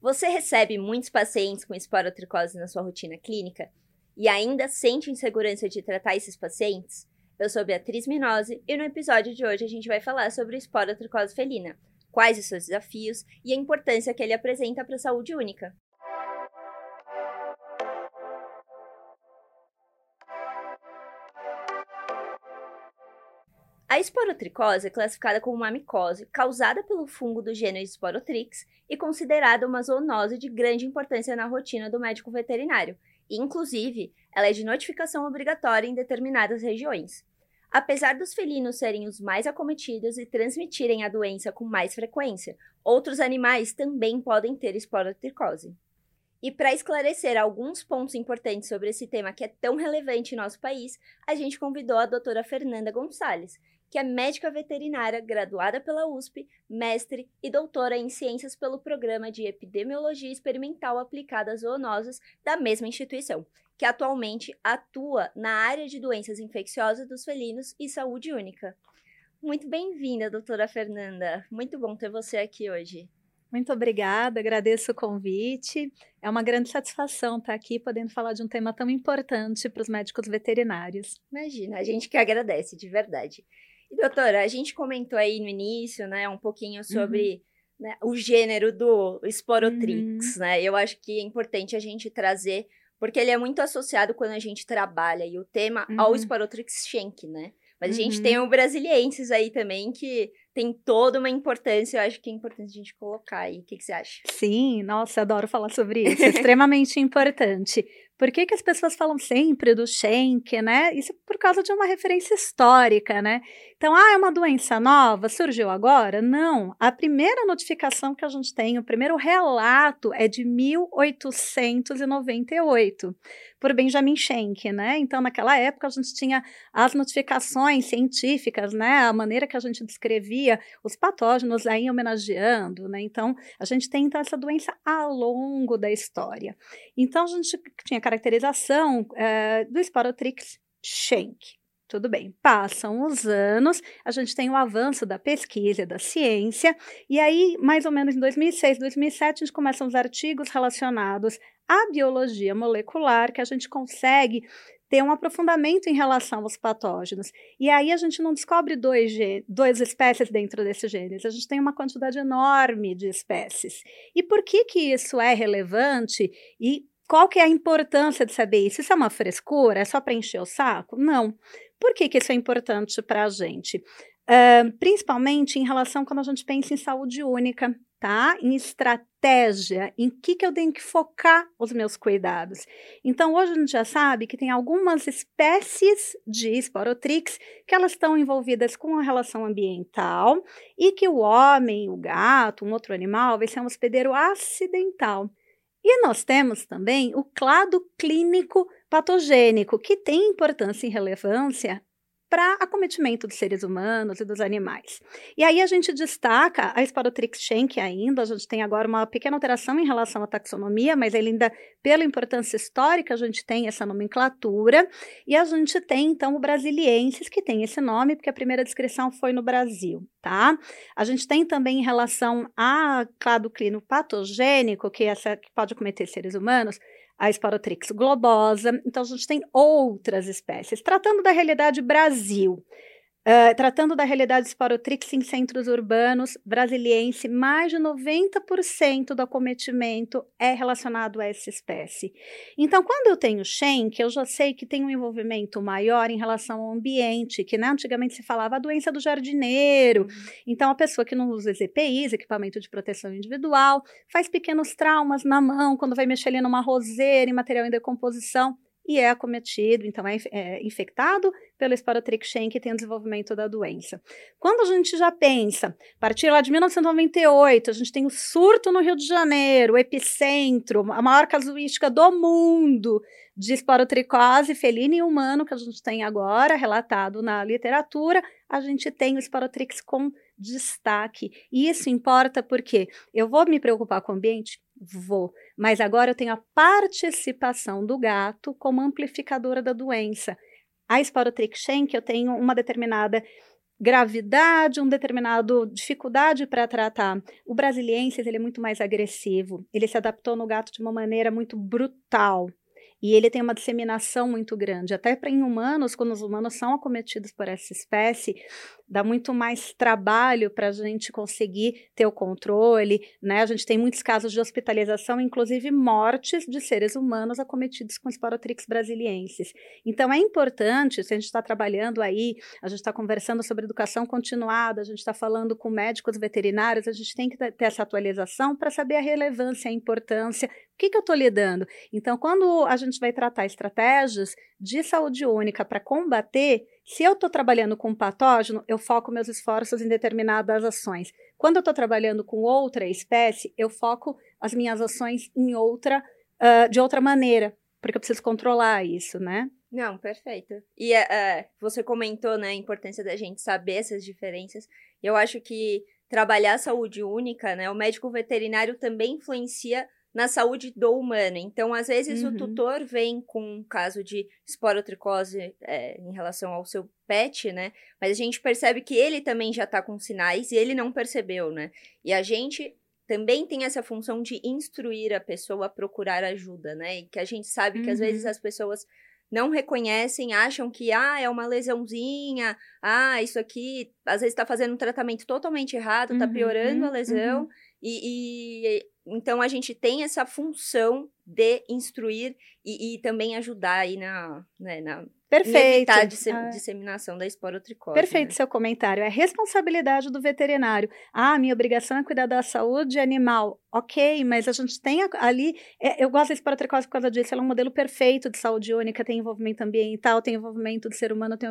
Você recebe muitos pacientes com esporotricose na sua rotina clínica e ainda sente insegurança de tratar esses pacientes? Eu sou Beatriz Minose e no episódio de hoje a gente vai falar sobre esporotricose felina, quais os seus desafios e a importância que ele apresenta para a saúde única. A esporotricose é classificada como uma micose causada pelo fungo do gênero Sporotrix e considerada uma zoonose de grande importância na rotina do médico veterinário. E, inclusive, ela é de notificação obrigatória em determinadas regiões. Apesar dos felinos serem os mais acometidos e transmitirem a doença com mais frequência, outros animais também podem ter esporotricose. E para esclarecer alguns pontos importantes sobre esse tema que é tão relevante em nosso país, a gente convidou a doutora Fernanda Gonçalves, que é médica veterinária graduada pela USP, mestre e doutora em ciências pelo programa de epidemiologia experimental aplicada a zoonoses da mesma instituição, que atualmente atua na área de doenças infecciosas dos felinos e saúde única. Muito bem-vinda, doutora Fernanda. Muito bom ter você aqui hoje. Muito obrigada, agradeço o convite. É uma grande satisfação estar aqui podendo falar de um tema tão importante para os médicos veterinários. Imagina, a gente que agradece, de verdade. E, doutora, a gente comentou aí no início, né, um pouquinho sobre uhum. né, o gênero do Sporotrix, uhum. né? Eu acho que é importante a gente trazer, porque ele é muito associado quando a gente trabalha, e o tema uhum. ao Sporotrix Schenck, né? Mas a gente tem o Brasilienses aí também, que tem toda uma importância, eu acho que é importante a gente colocar aí. O que, que você acha? Sim, nossa, adoro falar sobre isso, é extremamente importante. Por que, que as pessoas falam sempre do Schenck, né? Isso por causa de uma referência histórica, né? Então, ah, é uma doença nova, surgiu agora? Não. A primeira notificação que a gente tem, o primeiro relato é de 1898, por Benjamin Schenck, né? Então, naquela época, a gente tinha as notificações científicas, né? A maneira que a gente descrevia os patógenos aí homenageando, né? Então, a gente tem então essa doença ao longo da história. Então, a gente tinha caracterização é, do Sporotrix Schenck. Tudo bem, passam os anos, a gente tem o avanço da pesquisa, da ciência, e aí, mais ou menos em 2006, 2007, a gente começa os artigos relacionados à biologia molecular, que a gente consegue ter um aprofundamento em relação aos patógenos. E aí a gente não descobre dois, duas espécies dentro desses genes, a gente tem uma quantidade enorme de espécies. E por que, que isso é relevante e qual que é a importância de saber isso? Isso é uma frescura? É só para encher o saco? Não. Por que, que isso é importante para a gente? Uh, principalmente em relação quando a gente pensa em saúde única, tá? Em estratégia, em que, que eu tenho que focar os meus cuidados. Então, hoje a gente já sabe que tem algumas espécies de esporotrix que elas estão envolvidas com a relação ambiental e que o homem, o gato, um outro animal vai ser um hospedeiro acidental. E nós temos também o clado clínico patogênico, que tem importância e relevância para acometimento dos seres humanos e dos animais. E aí a gente destaca a Sporotrix schenck ainda, a gente tem agora uma pequena alteração em relação à taxonomia, mas ainda pela importância histórica a gente tem essa nomenclatura, e a gente tem então o Brasiliensis, que tem esse nome, porque a primeira descrição foi no Brasil, tá? A gente tem também em relação a clado patogênico, que, é essa, que pode acometer seres humanos, a Sporotrix globosa. Então, a gente tem outras espécies. Tratando da realidade Brasil, Uh, tratando da realidade esporotrix em centros urbanos brasiliense, mais de 90% do acometimento é relacionado a essa espécie. Então, quando eu tenho Schenck, eu já sei que tem um envolvimento maior em relação ao ambiente, que né, antigamente se falava a doença do jardineiro. Uhum. Então, a pessoa que não usa EPIs, equipamento de proteção individual, faz pequenos traumas na mão quando vai mexer ali numa roseira, em material em decomposição e é acometido, então é, é infectado pelo Sporotrichsen que tem o desenvolvimento da doença. Quando a gente já pensa, a partir lá de 1998, a gente tem o surto no Rio de Janeiro, o epicentro, a maior casuística do mundo de esporotricose felina e humano que a gente tem agora, relatado na literatura, a gente tem o esporotrix com destaque. E isso importa porque eu vou me preocupar com o ambiente? Vou. Mas agora eu tenho a participação do gato como amplificadora da doença. A Sporotrix Schenck, eu tenho uma determinada gravidade, um determinado dificuldade para tratar. O brasiliense ele é muito mais agressivo. Ele se adaptou no gato de uma maneira muito brutal. E ele tem uma disseminação muito grande. Até para em humanos, quando os humanos são acometidos por essa espécie, dá muito mais trabalho para a gente conseguir ter o controle, né? A gente tem muitos casos de hospitalização, inclusive mortes de seres humanos acometidos com esporotrix brasiliensis. Então é importante, se a gente está trabalhando aí, a gente está conversando sobre educação continuada, a gente está falando com médicos veterinários, a gente tem que ter essa atualização para saber a relevância, a importância, que, que eu estou lidando. Então, quando a gente vai tratar estratégias de saúde única para combater, se eu estou trabalhando com um patógeno, eu foco meus esforços em determinadas ações. Quando eu estou trabalhando com outra espécie, eu foco as minhas ações em outra, uh, de outra maneira, porque eu preciso controlar isso, né? Não, perfeito. E uh, você comentou, né, a importância da gente saber essas diferenças. Eu acho que trabalhar a saúde única, né, o médico veterinário também influencia na saúde do humano. Então, às vezes, uhum. o tutor vem com um caso de esporotricose é, em relação ao seu pet, né? Mas a gente percebe que ele também já tá com sinais e ele não percebeu, né? E a gente também tem essa função de instruir a pessoa a procurar ajuda, né? E que a gente sabe uhum. que às vezes uhum. as pessoas não reconhecem, acham que ah, é uma lesãozinha, ah, isso aqui às vezes está fazendo um tratamento totalmente errado, está uhum, piorando a uhum, lesão. E, e, então a gente tem essa função de instruir e, e também ajudar aí na, né, na Perfeito. a ah. disseminação da esporotricose. Perfeito né? seu comentário. É responsabilidade do veterinário. Ah, minha obrigação é cuidar da saúde animal. Ok, mas a gente tem ali. É, eu gosto da esporotricose por causa disso. Ela é um modelo perfeito de saúde única. Tem envolvimento ambiental, tem envolvimento do ser humano, tem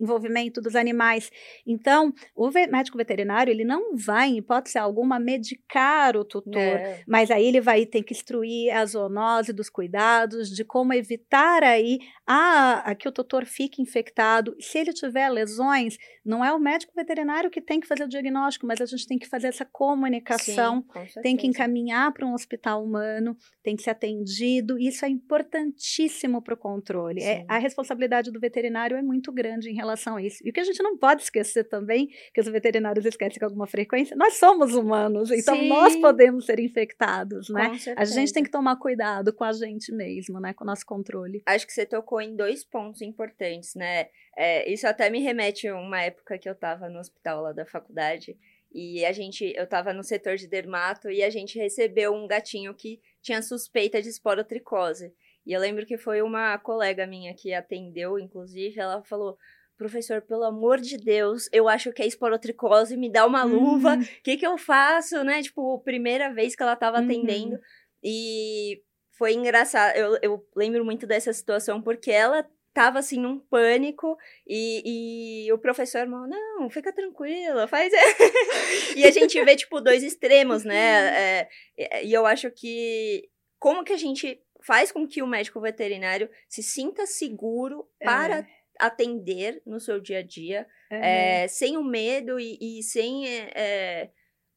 envolvimento dos animais. Então, o médico veterinário, ele não vai, em hipótese alguma, medicar o tutor. É. Mas aí ele vai ter que instruir a zoonose dos cuidados, de como evitar aí a a que o tutor fique infectado. Se ele tiver lesões, não é o médico veterinário que tem que fazer o diagnóstico, mas a gente tem que fazer essa comunicação, Sim, tem que encaminhar para um hospital humano, tem que ser atendido. Isso é importantíssimo para o controle. É, a responsabilidade do veterinário é muito grande em relação a isso. E o que a gente não pode esquecer também, que os veterinários esquecem com alguma frequência, nós somos humanos, então Sim. nós podemos ser infectados, né? A gente tem que tomar cuidado com a gente mesmo, né? Com o nosso controle. Acho que você tocou em dois pontos importantes, né? É, isso até me remete a uma época que eu estava no hospital lá da faculdade e a gente, eu estava no setor de dermato e a gente recebeu um gatinho que tinha suspeita de esporotricose. E eu lembro que foi uma colega minha que atendeu, inclusive, ela falou: professor, pelo amor de Deus, eu acho que é esporotricose, me dá uma luva, o uhum. que que eu faço, né? Tipo, primeira vez que ela estava uhum. atendendo. E foi engraçado, eu, eu lembro muito dessa situação, porque ela tava assim num pânico e, e o professor falou, não, fica tranquila, faz. e a gente vê, tipo, dois extremos, né? É, e eu acho que como que a gente faz com que o médico veterinário se sinta seguro para é. atender no seu dia a dia, é. sem o medo e, e sem é,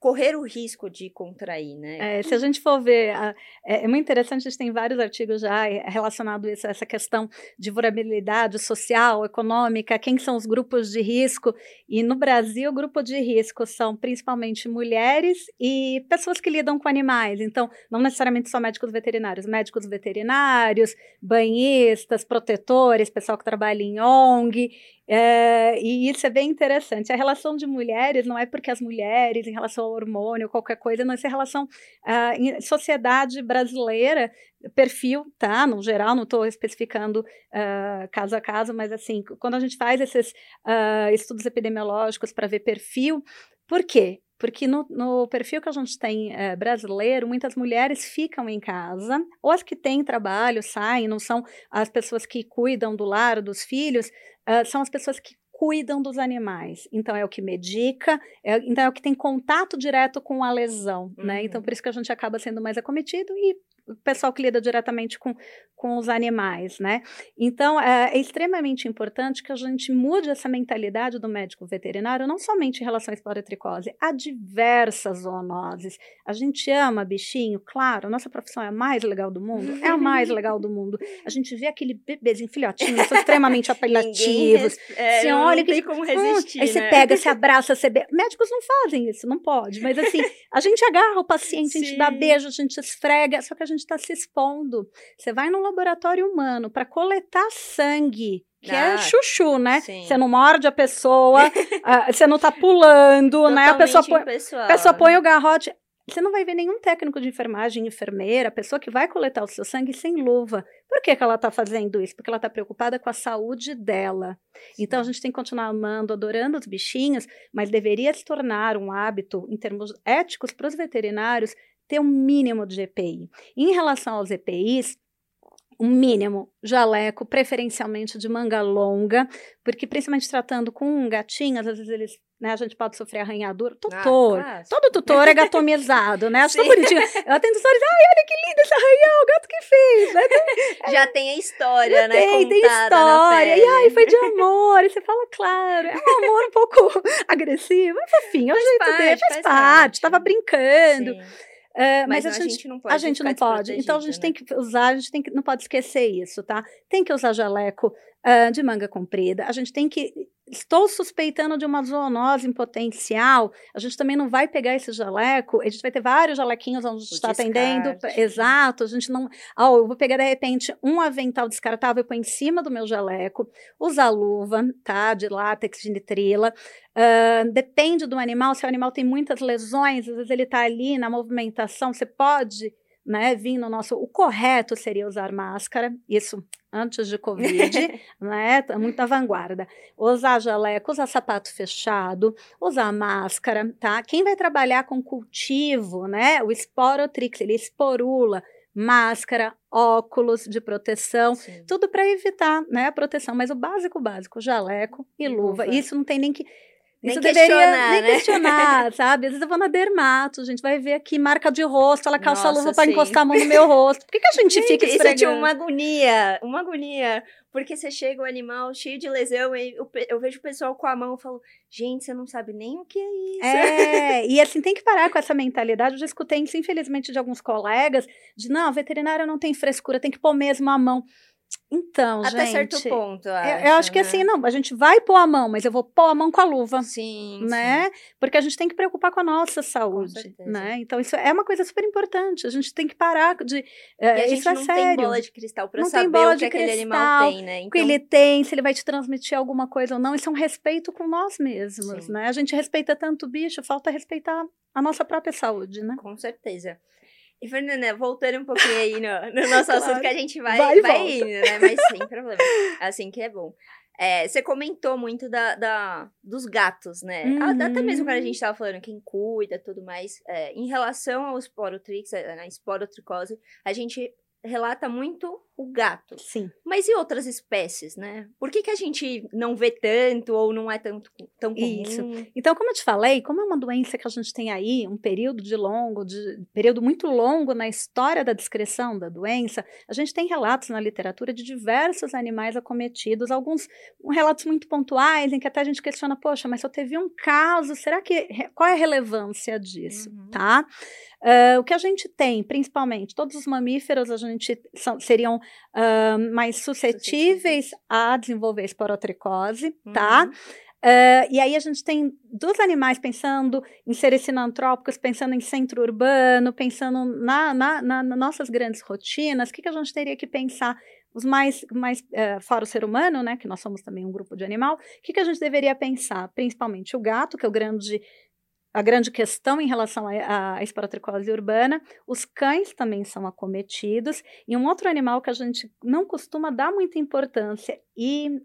correr o risco de contrair, né? É, se a gente for ver, é, é, muito interessante, a gente tem vários artigos já relacionados a essa questão de vulnerabilidade social, econômica, quem são os grupos de risco, e no Brasil o grupo de risco são principalmente mulheres e pessoas que lidam com animais, então não necessariamente só médicos veterinários, médicos veterinários, banhistas, protetores, pessoal que trabalha em ONG, é, e isso é bem interessante. A relação de mulheres não é porque as mulheres, em relação ao hormônio, qualquer coisa, não é relação uh, em sociedade brasileira, perfil, tá? No geral, não estou especificando uh, caso a caso, mas assim, quando a gente faz esses uh, estudos epidemiológicos para ver perfil, por quê? Porque no, no, perfil que a gente tem é, brasileiro, muitas mulheres ficam em casa, ou as que têm trabalho, saem, não são as pessoas que cuidam do lar, dos filhos, uh, são as pessoas que cuidam dos animais. Então, é o que medica, é, então é o que tem contato direto com a lesão, uhum. né? Então, por uhum. isso que a gente acaba sendo mais acometido e o pessoal que lida diretamente com, com os animais, né? Então, é, é, extremamente importante que a gente mude essa mentalidade do médico veterinário, não somente em relação à esporotricose, há diversas zoonoses. A gente ama bichinho, claro, nossa profissão é a mais legal do mundo, é a mais legal do mundo. A gente vê aquele bebezinho, filhotinho, são extremamente apelativos. É, você olha que como resistir, hum, aí né? você pega, você abraça, você be... Médicos não fazem isso, não pode, mas assim, a gente agarra o paciente, a gente dá beijo, a gente esfrega, só que a gente está se expondo. Você vai no laboratório humano para coletar sangue que é ah, é chuchu, né? Sim. Você não morde a pessoa, uh, você não tá pulando, né? A pessoa põe, a pessoa põe o garrote. Você não vai ver nenhum técnico de enfermagem, enfermeira, pessoa que vai coletar o seu sangue sem luva. Por que, que ela está fazendo isso? Porque ela está preocupada com a saúde dela. Sim. Então a gente tem que continuar amando, adorando os bichinhos, mas deveria se tornar um hábito, em termos éticos, para os veterinários, ter um mínimo de EPI. Em relação aos EPIs, um mínimo jaleco, preferencialmente de manga longa, porque principalmente tratando com um gatinho, às vezes eles, né, a gente pode sofrer arranhadura. Tutor, ah, todo tutor é gatomizado, né? Acho tão bonitinho. Eu atendo histórias, ai, olha que lindo esse arranhão, o gato que fez. Né? Já tem a história, Já né? Tem, tem história. E ai, foi de amor. E você fala, claro, é um amor um pouco agressivo, mas fofinho, é o jeito dele, faz, faz parte, parte, tava brincando. Sim. Uh, mas, mas a, gente, a, gente, não pode. A gente não pode. Então a gente né? tem que usar, a gente tem que, não pode esquecer isso, tá? Tem que usar jaleco uh, de manga comprida. A gente tem que estou suspeitando de uma zoonose em potencial, a gente também não vai pegar esse jaleco, a gente vai ter vários jalequinhos onde a gente está atendendo. Exato, a gente não. Oh, eu vou pegar de repente um avental descartável e pôr em cima do meu jaleco, usar luva, tá? De látex, de nitrila. Uh, depende do animal, se o animal tem muitas lesões, às vezes ele está ali na movimentação, você pode né, vir no nosso. O correto seria usar máscara, isso antes de Covid, né? Tá muito à vanguarda. Usar jaleco, usar sapato fechado, usar máscara, tá? Quem vai trabalhar com cultivo, né? O esporotrix, ele esporula, máscara, óculos de proteção, Sim. tudo para evitar, né, a proteção, mas o básico, básico, jaleco e luva. luva. Isso não tem nem que nem deveria nem né? questionar, sabe? Às vezes eu vou na dermato, a gente vai ver aqui marca de rosto, ela calça Nossa, a luva para encostar a mão no meu rosto. Por que, que a gente, gente fica esfregando? Isso é uma agonia, uma agonia. Porque você chega o animal cheio de lesão, e eu, eu vejo o pessoal com a mão e falo, gente, você não sabe nem o que é isso. É, e assim, tem que parar com essa mentalidade. Eu já escutei isso, infelizmente, de alguns colegas, de não, veterinário não tem frescura, tem que pôr mesmo a mão. Então, Até gente. certo ponto. Eu acho, eu acho que assim, né? assim, não, a gente vai pôr a mão, mas eu vou pôr a mão com a luva. Sim. Né? Sim. Porque a gente tem que preocupar com a nossa saúde. né? Então, isso é uma coisa super importante. A gente tem que parar de. Gente isso é não sério. tem bola de cristal para saber o que aquele cristal, animal tem, né? Então... O que ele tem, se ele vai te transmitir alguma coisa ou não. Isso é um respeito com nós mesmos, Sim. né? A gente respeita tanto o bicho, falta respeitar a nossa própria saúde, né? Com certeza. E, Fernanda, voltando um pouquinho aí no, no nosso claro. assunto que a gente vai, vai, vai indo, né? Mas sem problema. Assim que é bom. É, você comentou muito da, da dos gatos, né? Uhum. Até mesmo quando a gente tava falando quem cuida tudo mais. É, em relação ao esporotrix, é, na esporotricose, a gente relata muito o gato. Sim. Mas e outras espécies, né? Por que, que a gente não vê tanto ou não é tanto, tão comum? Isso. Então, como eu te falei, como é uma doença que a gente tem aí um período de longo, de período muito longo na história da descrição da doença, a gente tem relatos na literatura de diversos animais acometidos, alguns relatos muito pontuais em que até a gente questiona, poxa, mas só teve um caso, será que qual é a relevância disso, uhum. tá? Uh, o que a gente tem, principalmente, todos os mamíferos a gente são, seriam uh, mais suscetíveis a desenvolver esporotricose, tá? uhum. tá? Uh, e aí a gente tem dos animais pensando em seres sinantrópicos, pensando em centro urbano, pensando na, na, na, nas nossas grandes rotinas, o que, que a gente teria que pensar? Os mais, mais uh, fora o ser humano, né, que nós somos também um grupo de animal, o que, que a gente deveria pensar? Principalmente o gato, que é o grande a grande questão em relação à esporotricose urbana. Os cães também são acometidos. E um outro animal que a gente não costuma dar muita importância e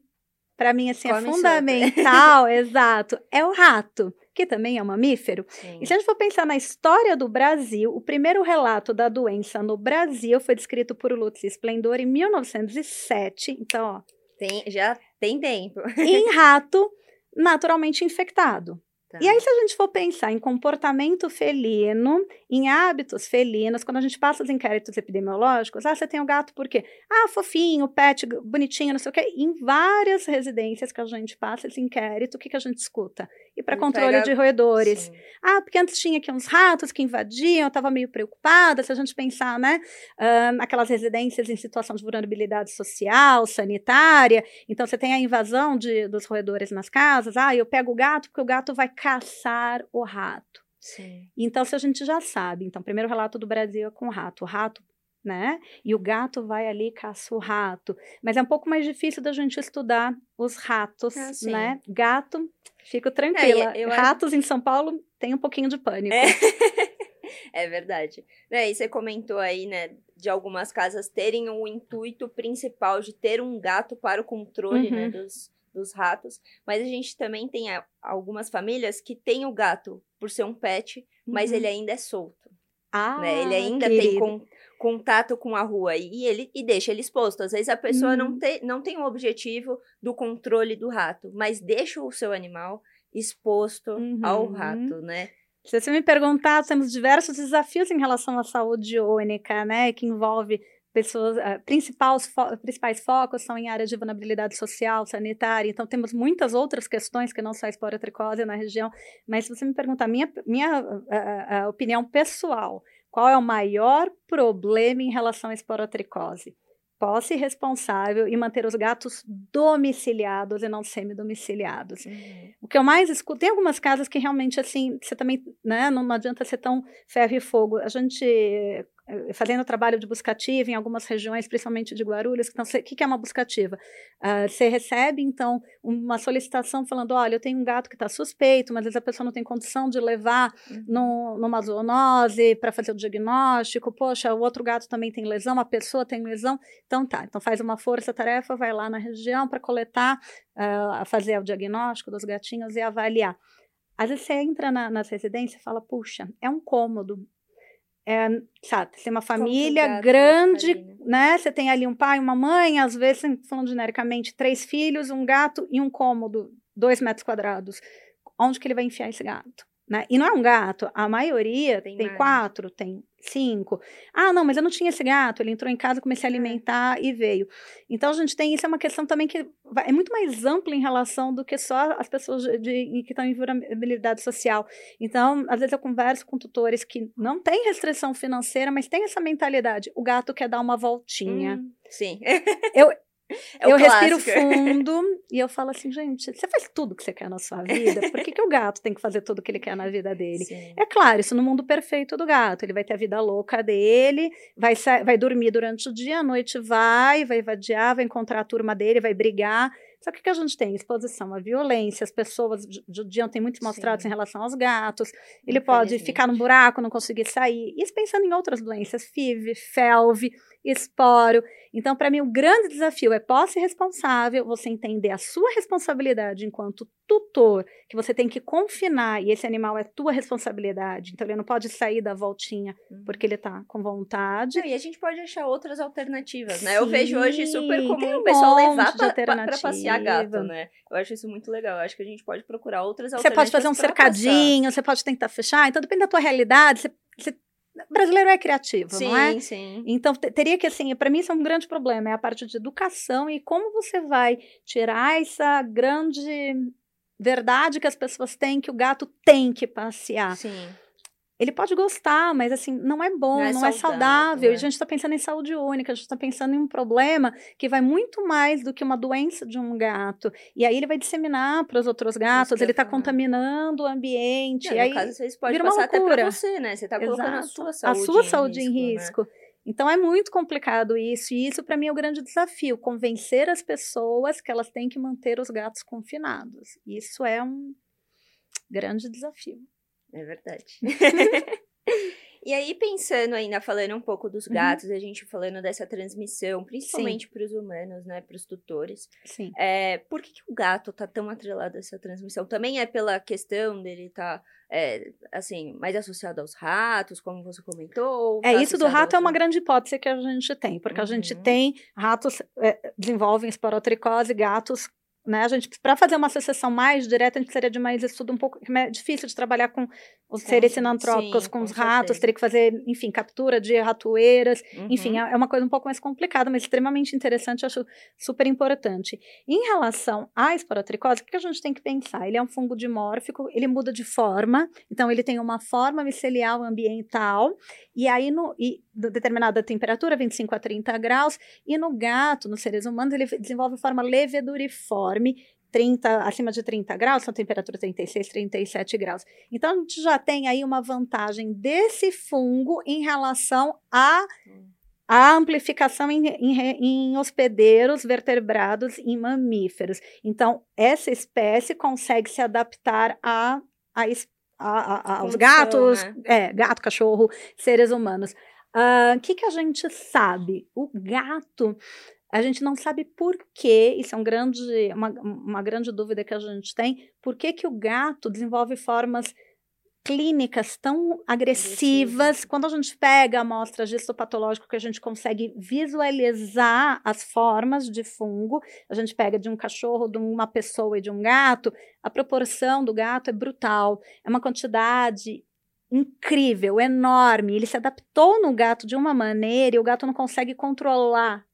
para mim assim é Come é fundamental, exato, é o rato, que também é um mamífero. Sim. E se a gente for pensar na história do Brasil, o primeiro relato da doença no Brasil foi descrito por Lutz Splendor em 1907. Então, ó, tem, já tem tempo. em rato naturalmente infectado Tá. E aí, se a gente for pensar em comportamento felino, em hábitos felinos, quando a gente passa os inquéritos epidemiológicos, ah, você tem o um gato por quê? Ah, fofinho, pet, bonitinho, não sei o quê. Em várias residências que a gente passa esse inquérito, o que, que a gente escuta? E para controle pega... de roedores. Sim. Ah, porque antes tinha aqui uns ratos que invadiam, eu estava meio preocupada. Se a gente pensar, né, uh, naquelas residências em situação de vulnerabilidade social, sanitária, então você tem a invasão de, dos roedores nas casas. Ah, eu pego o gato porque o gato vai caçar o rato. Sim. Então, se a gente já sabe, então, primeiro relato do Brasil é com o rato. O rato né? E o gato vai ali e caça o rato. Mas é um pouco mais difícil da gente estudar os ratos, ah, né? Gato, fico tranquila. É, Ratos em São Paulo tem um pouquinho de pânico. É, é verdade. É, e você comentou aí, né, de algumas casas terem o intuito principal de ter um gato para o controle, né, uhum. né, dos, dos ratos, mas a gente também tem algumas famílias que têm o gato por ser um pet, mas uhum. ele ainda é solto. Ah, né? Ele ainda querido. tem con contato com a rua e ele e deixa ele exposto. Às vezes a pessoa uhum. não, te, não tem o objetivo do controle do rato, mas deixa o seu animal exposto uhum. ao rato, né? Se você me perguntar, temos diversos desafios em relação à saúde única, né? Que envolve pessoas, uh, principais, fo principais focos são em áreas de vulnerabilidade social, sanitária, então temos muitas outras questões que não só a esporotricose na região, mas se você me perguntar, minha, minha uh, uh, opinião pessoal, qual é o maior problema em relação à esporotricose? posse responsável e manter os gatos domiciliados e não semi-domiciliados. Uhum. O que eu mais escuto, tem algumas casas que realmente, assim, você também, né, não, adianta ser tão ferro e fogo. A gente fazendo trabalho de buscativa em algumas regiões, principalmente de Guarulhos. Então, o que, que é uma buscativa? Uh, você recebe, então, uma solicitação falando: olha, eu tenho um gato que está suspeito, mas às vezes a pessoa não tem condição de levar uhum. no, numa zoonose para fazer o diagnóstico. Poxa, o outro gato também tem lesão, a pessoa tem lesão. Então, tá. Então, faz uma força-tarefa, vai lá na região para coletar, uh, fazer o diagnóstico dos gatinhos e avaliar. Às vezes você entra na, nas residências e fala, puxa, é um cômodo, é, sabe, tem uma família grande, né? Você tem ali um pai, uma mãe, às vezes, falando genericamente, três filhos, um gato e um cômodo, dois metros quadrados. Onde que ele vai enfiar esse gato? Né? E não é um gato, a maioria tem, tem quatro, tem cinco. Ah, não, mas eu não tinha esse gato, ele entrou em casa, comecei a é. alimentar é. e veio. Então a gente tem isso, é uma questão também que é muito mais ampla em relação do que só as pessoas de, de, que estão em vulnerabilidade social. Então, às vezes eu converso com tutores que não têm restrição financeira, mas têm essa mentalidade. O gato quer dar uma voltinha. Hum, sim. eu, é eu respiro fundo e eu falo assim, gente, você faz tudo que você quer na sua vida, por que, que o gato tem que fazer tudo que ele quer na vida dele? Sim. É claro, isso no mundo perfeito do gato, ele vai ter a vida louca dele, vai, vai dormir durante o dia, à noite vai, vai vadiar, vai encontrar a turma dele, vai brigar. Só que o que a gente tem? Exposição à violência, as pessoas judiam tem muitos mostrados em relação aos gatos, ele pode ficar num buraco, não conseguir sair. Isso pensando em outras doenças, FIV, FeLV, esporo. Então, para mim, o grande desafio é posse responsável, você entender a sua responsabilidade enquanto tutor, que você tem que confinar, e esse animal é tua responsabilidade, então ele não pode sair da voltinha uhum. porque ele está com vontade. Não, e a gente pode achar outras alternativas, né? Sim, eu vejo hoje super comum um o pessoal levar para passear gato, né? Eu acho isso muito legal. Eu acho que a gente pode procurar outras alternativas. Você pode fazer um cercadinho, passar. você pode tentar fechar, então depende da tua realidade, você, você brasileiro é criativo, sim, não é? Sim, sim. Então teria que assim, para mim isso é um grande problema, é a parte de educação e como você vai tirar essa grande verdade que as pessoas têm que o gato tem que passear. Sim. Ele pode gostar, mas assim, não é bom, não é, não é saudável. saudável. É. E a gente está pensando em saúde única, a gente está pensando em um problema que vai muito mais do que uma doença de um gato. E aí ele vai disseminar para os outros gatos, ele está contaminando o ambiente. Não, e aí, caso, você pode passar até para você, né? Você está colocando a sua saúde, a sua saúde em risco. Em risco. Né? Então é muito complicado isso, e isso para mim é o grande desafio, convencer as pessoas que elas têm que manter os gatos confinados. Isso é um grande desafio. É verdade. e aí, pensando ainda, falando um pouco dos uhum. gatos, uhum. a gente falando dessa transmissão, principalmente para os humanos, né, para os tutores. Sim. É, por que, que, o gato tá tão atrelado a essa transmissão? Também é pela questão dele estar, tá, é, assim, mais associado aos ratos, como você comentou? É, tá isso do rato é uma grande hipótese que a gente tem, porque uhum. a gente uhum. tem ratos, é, desenvolvem esporotricose, gatos né? A gente, para fazer uma associação mais direta, a gente precisaria de mais estudo um pouco é difícil de trabalhar com os seres sinantrópicos, com, com os ratos, teria que fazer, enfim, captura de ratoeiras, uhum. enfim, é, é uma coisa um pouco mais complicada, mas extremamente interessante, acho super importante. Em relação à esporotricose, o que a gente tem que pensar? Ele é um fungo dimórfico, ele muda de forma, então ele tem uma forma micelial ambiental, e aí no e determinada temperatura, 25 a 30 graus, e no gato, nos seres humanos, ele desenvolve forma leveduriforme, 30, acima de 30 graus, são temperatura 36, 37 graus. Então, a gente já tem aí uma vantagem desse fungo em relação a a amplificação em, em, em, hospedeiros vertebrados em mamíferos. Então, essa espécie consegue se adaptar a, a, a, a aos gatos, né? é, gato, cachorro, seres humanos. O uh, que, que a gente sabe? O gato a gente não sabe por que, isso é um grande, uma, uma grande dúvida que a gente tem, por que, que o gato desenvolve formas clínicas tão agressivas. Quando a gente pega amostras de histopatológico que a gente consegue visualizar as formas de fungo, a gente pega de um cachorro, de uma pessoa e de um gato, a proporção do gato é brutal. É uma quantidade incrível, enorme. Ele se adaptou no gato de uma maneira e o gato não consegue controlar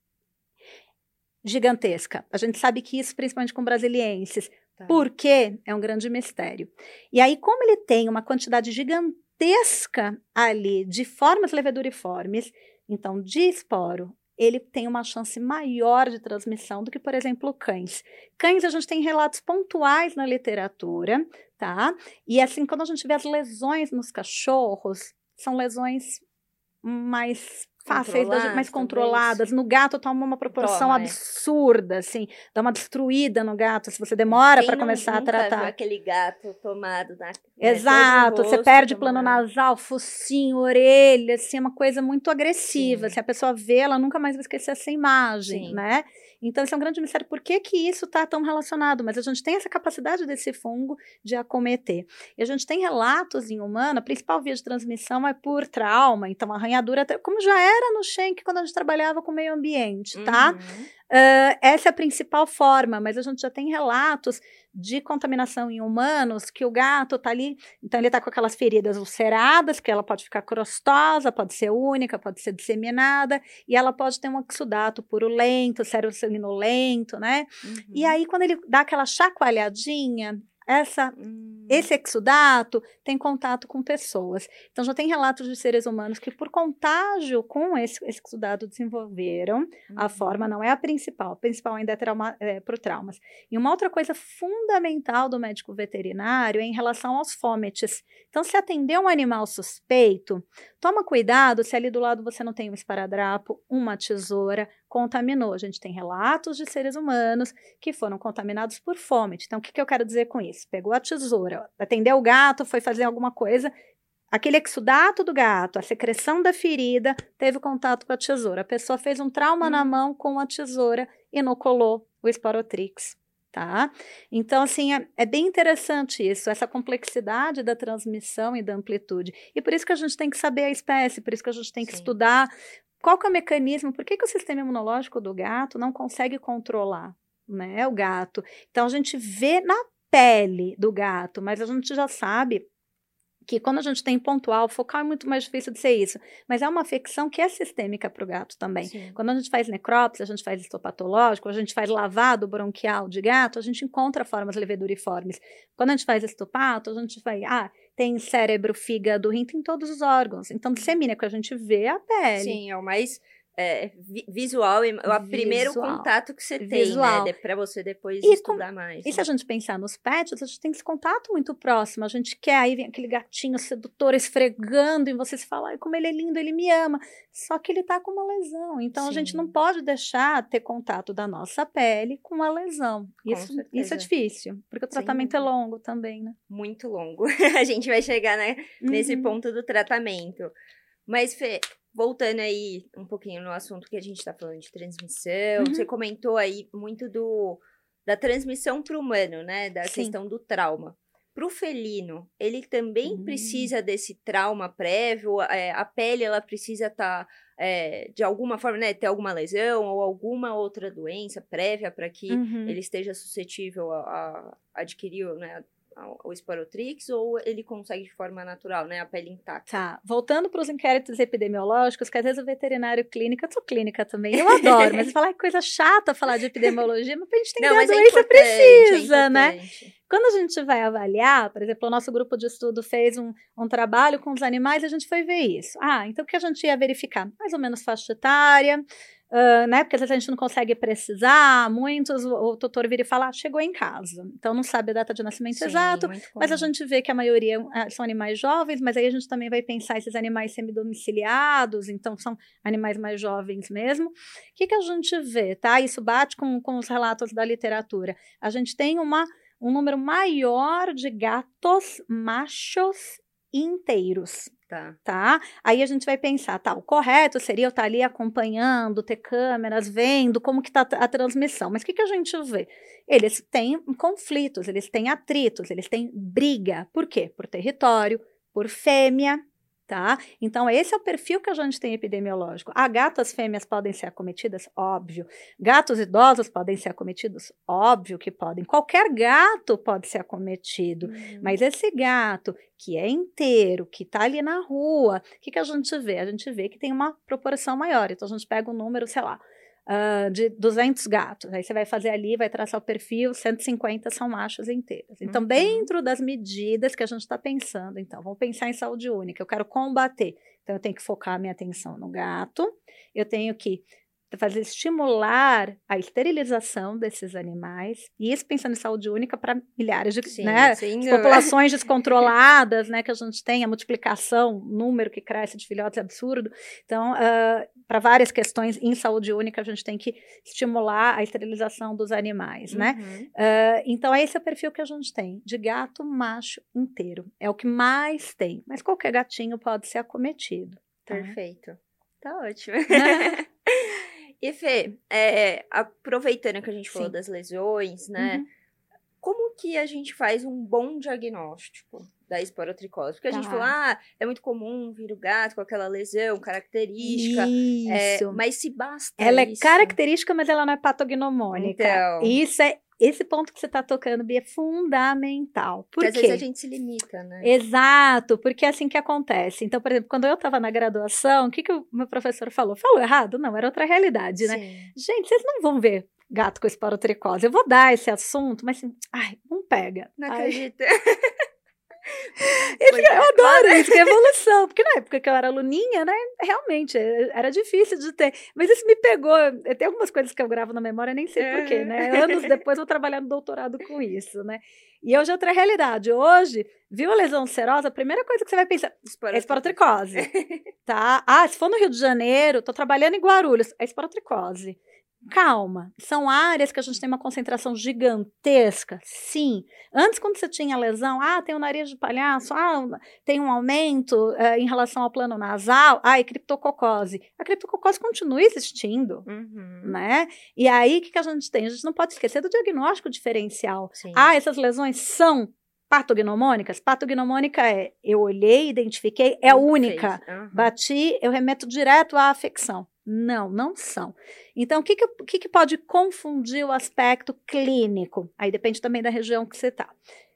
gigantesca. A gente sabe que isso, principalmente com brasilienses. Tá. Por quê? É um grande mistério. E aí, como ele tem uma quantidade gigantesca ali de formas leveduriformes, então de esporo, ele tem uma chance maior de transmissão do que, por exemplo, cães. Cães, a gente tem relatos pontuais na literatura, tá? E assim, quando a gente vê as lesões nos cachorros, são lesões mais fáceis, mais controladas. No gato toma uma proporção toma, é. absurda, assim, dá uma destruída no gato se você demora para começar a tratar. Viu aquele gato tomado na Exato, rosto, você perde plano nasal, focinho, orelha, assim, é uma coisa muito agressiva. Se a pessoa vê, ela nunca mais vai esquecer essa imagem, Sim. né? Então, esse é um grande mistério. Por que, que isso está tão relacionado? Mas a gente tem essa capacidade desse fungo de acometer. E a gente tem relatos em humano, a principal via de transmissão é por trauma. Então, arranhadura, como já era no Schenck quando a gente trabalhava com o meio ambiente, tá? Uhum. Uh, essa é a principal forma, mas a gente já tem relatos de contaminação em humanos que o gato está ali, então ele está com aquelas feridas ulceradas, que ela pode ficar crostosa, pode ser única, pode ser disseminada, e ela pode ter um exudato purulento, sério sanguinolento, né? Uhum. E aí, quando ele dá aquela chacoalhadinha, essa, hum. esse exudato tem contato com pessoas. Então, já tem relatos de seres humanos que, por contágio com esse, esse exudato, desenvolveram. Uhum. A forma não é a principal, a principal ainda é, trauma, é por traumas. E uma outra coisa fundamental do médico veterinário é em relação aos fômetes. Então, se atender um animal suspeito, toma cuidado se ali do lado você não tem um esparadrapo, uma tesoura, contaminou. A gente tem relatos de seres humanos que foram contaminados por fome. Então, o que, que eu quero dizer com isso? Pegou a tesoura, atendeu o gato, foi fazer alguma coisa, aquele exudato do gato, a secreção da ferida, teve contato com a tesoura. A pessoa fez um trauma hum. na mão com a tesoura, inoculou o esporotrix. Tá? Então, assim, é, é, bem interessante isso, essa complexidade da transmissão e da amplitude. E por isso que a gente tem que saber a espécie, por isso que a gente tem que Sim. estudar qual que é o mecanismo? Por que, que o sistema imunológico do gato não consegue controlar né, o gato? Então, a gente vê na pele do gato, mas a gente já sabe que quando a gente tem pontual, focal é muito mais difícil de ser isso, mas é uma afecção que é sistêmica para o gato também. Sim. Quando a gente faz necrópsia, a gente faz histopatológico, a gente faz lavado bronquial de gato, a gente encontra formas leveduriformes. Quando a gente faz estopato, a gente vai, ah, tem cérebro, fígado, rim, tem todos os órgãos. Então, dissemina que a gente vê a pele. Sim, é o mais é, visual, é o primeiro contato que você visual. tem, né? Para você depois e estudar com, mais. E né? se a gente pensar nos pets, a gente tem esse contato muito próximo. A gente quer, aí vem aquele gatinho sedutor esfregando em você, se fala, ai, como ele é lindo, ele me ama. Só que ele tá com uma lesão. Então Sim. a gente não pode deixar ter contato da nossa pele com a lesão. Isso, isso é difícil, porque o tratamento Sim. é longo também, né? Muito longo. a gente vai chegar né, nesse uhum. ponto do tratamento. Mas, Fê, voltando aí um pouquinho no assunto que a gente está falando de transmissão, uhum. você comentou aí muito do da transmissão para o humano, né? Da Sim. questão do trauma. Pro felino, ele também Hum. precisa desse trauma prévio? É, a pele, ela precisa estar, é, de alguma forma, né, ter alguma lesão ou alguma outra doença prévia para que Uhum. ele esteja suscetível a, a adquirir né, o esporotrix ou ele consegue de forma natural, né, a pele intacta? Tá, voltando para os inquéritos epidemiológicos, que às vezes o veterinário clínico, eu sou clínica também, eu adoro, mas falar que coisa chata falar de epidemiologia, mas a gente entender Não, a é doença é precisa, né? Quando a gente vai avaliar, por exemplo, o nosso grupo de estudo fez um, um trabalho com os animais e a gente foi ver isso. Ah, então o que a gente ia verificar? Mais ou menos faixa etária, ah, né? Porque às vezes a gente não consegue precisar, muitos, o, o tutor vira e fala, ah, chegou em casa. Então não sabe a data de nascimento exato, mas a gente vê que a maioria ah, são animais jovens, mas aí a gente também vai pensar esses animais semidomiciliados, então são animais mais jovens mesmo. O que, que a gente vê, tá? Isso bate com, com os relatos da literatura. A gente tem uma, um número maior de gatos machos inteiros Tá. tá? Aí a gente vai pensar, tá, o correto seria eu estar ali acompanhando, ter câmeras, vendo como que tá a transmissão. Mas o que, que a gente vê? Eles têm conflitos, eles têm atritos, eles têm briga. Por quê? Por território, por fêmea, tá? Então, esse é o perfil que a gente tem epidemiológico. Ah, gatas fêmeas podem ser acometidas? Óbvio. Gatos idosos podem ser acometidos? Óbvio que podem. Qualquer gato pode ser acometido. Uhum. Mas esse gato que é inteiro, que está ali na rua, o que, que a gente vê? A gente vê que tem uma proporção maior. Então, a gente pega um número, sei lá, ah, de 200 gatos. Aí você vai fazer ali, vai traçar o perfil, 150 são machos inteiros. Então, Uhum. dentro das medidas que a gente está pensando, então, vamos pensar em saúde única. Eu quero combater. Então, eu tenho que focar a minha atenção no gato, eu tenho que fazer estimular a esterilização desses animais, e isso pensando em saúde única para milhares de Sim, né, dúvida. populações descontroladas, né, que a gente tem, a multiplicação, o número que cresce de filhotes é absurdo. Então, para várias questões em saúde única, a gente tem que estimular a esterilização dos animais, né? Uhum. Ah, então, esse é o perfil que a gente tem, de gato macho inteiro. É o que mais tem, mas qualquer gatinho pode ser acometido. tá? Perfeito. Tá ótimo. e Fê, é, aproveitando que a gente falou Sim. das lesões, né? Uhum. Como que a gente faz um bom diagnóstico da esporotricose? Porque a gente Tá. falou, ah, é muito comum vir o gato com aquela lesão característica. é, Isso. mas se basta Ela é isso- característica, mas ela não é patognomônica. Então. Isso é esse ponto que você está tocando, Bia, é fundamental. Por Porque às quê? vezes a gente se limita, né? Exato, porque é assim que acontece. Então, por exemplo, quando eu estava na graduação, o que, que o meu professor falou? Falou errado? Não, era outra realidade, né? Sim. Gente, vocês não vão ver gato com esporotricose. Eu vou dar esse assunto, mas assim, ai, não pega. Não Ai, acredito. Isso é, eu adoro isso, que é evolução. Porque na época que eu era aluninha, né, realmente, é, era difícil de ter. Mas isso me pegou. Tem algumas coisas que eu gravo na memória, nem sei porquê, né? Anos depois vou trabalhar no doutorado com isso, né? E hoje é outra realidade. Hoje, viu a lesão serosa, a primeira coisa que você vai pensar é esporotricose, tá? Ah, se for no Rio de Janeiro, tô trabalhando em Guarulhos, é esporotricose. Calma, são áreas que a gente tem uma concentração gigantesca, sim. Antes, quando você tinha lesão, ah, tem o nariz de palhaço, ah, tem um aumento eh, em relação ao plano nasal, ah, e criptococose. A criptococose continua existindo, Uhum. né? E aí, o que, que a gente tem? A gente não pode esquecer do diagnóstico diferencial. Sim. Ah, essas lesões são patognomônicas? Patognomônica é eu olhei, identifiquei, é única. Uhum. Bati, eu remeto direto à afecção. Não, não são. Então, o que, que, que, que pode confundir o aspecto clínico? Aí depende também da região que você está.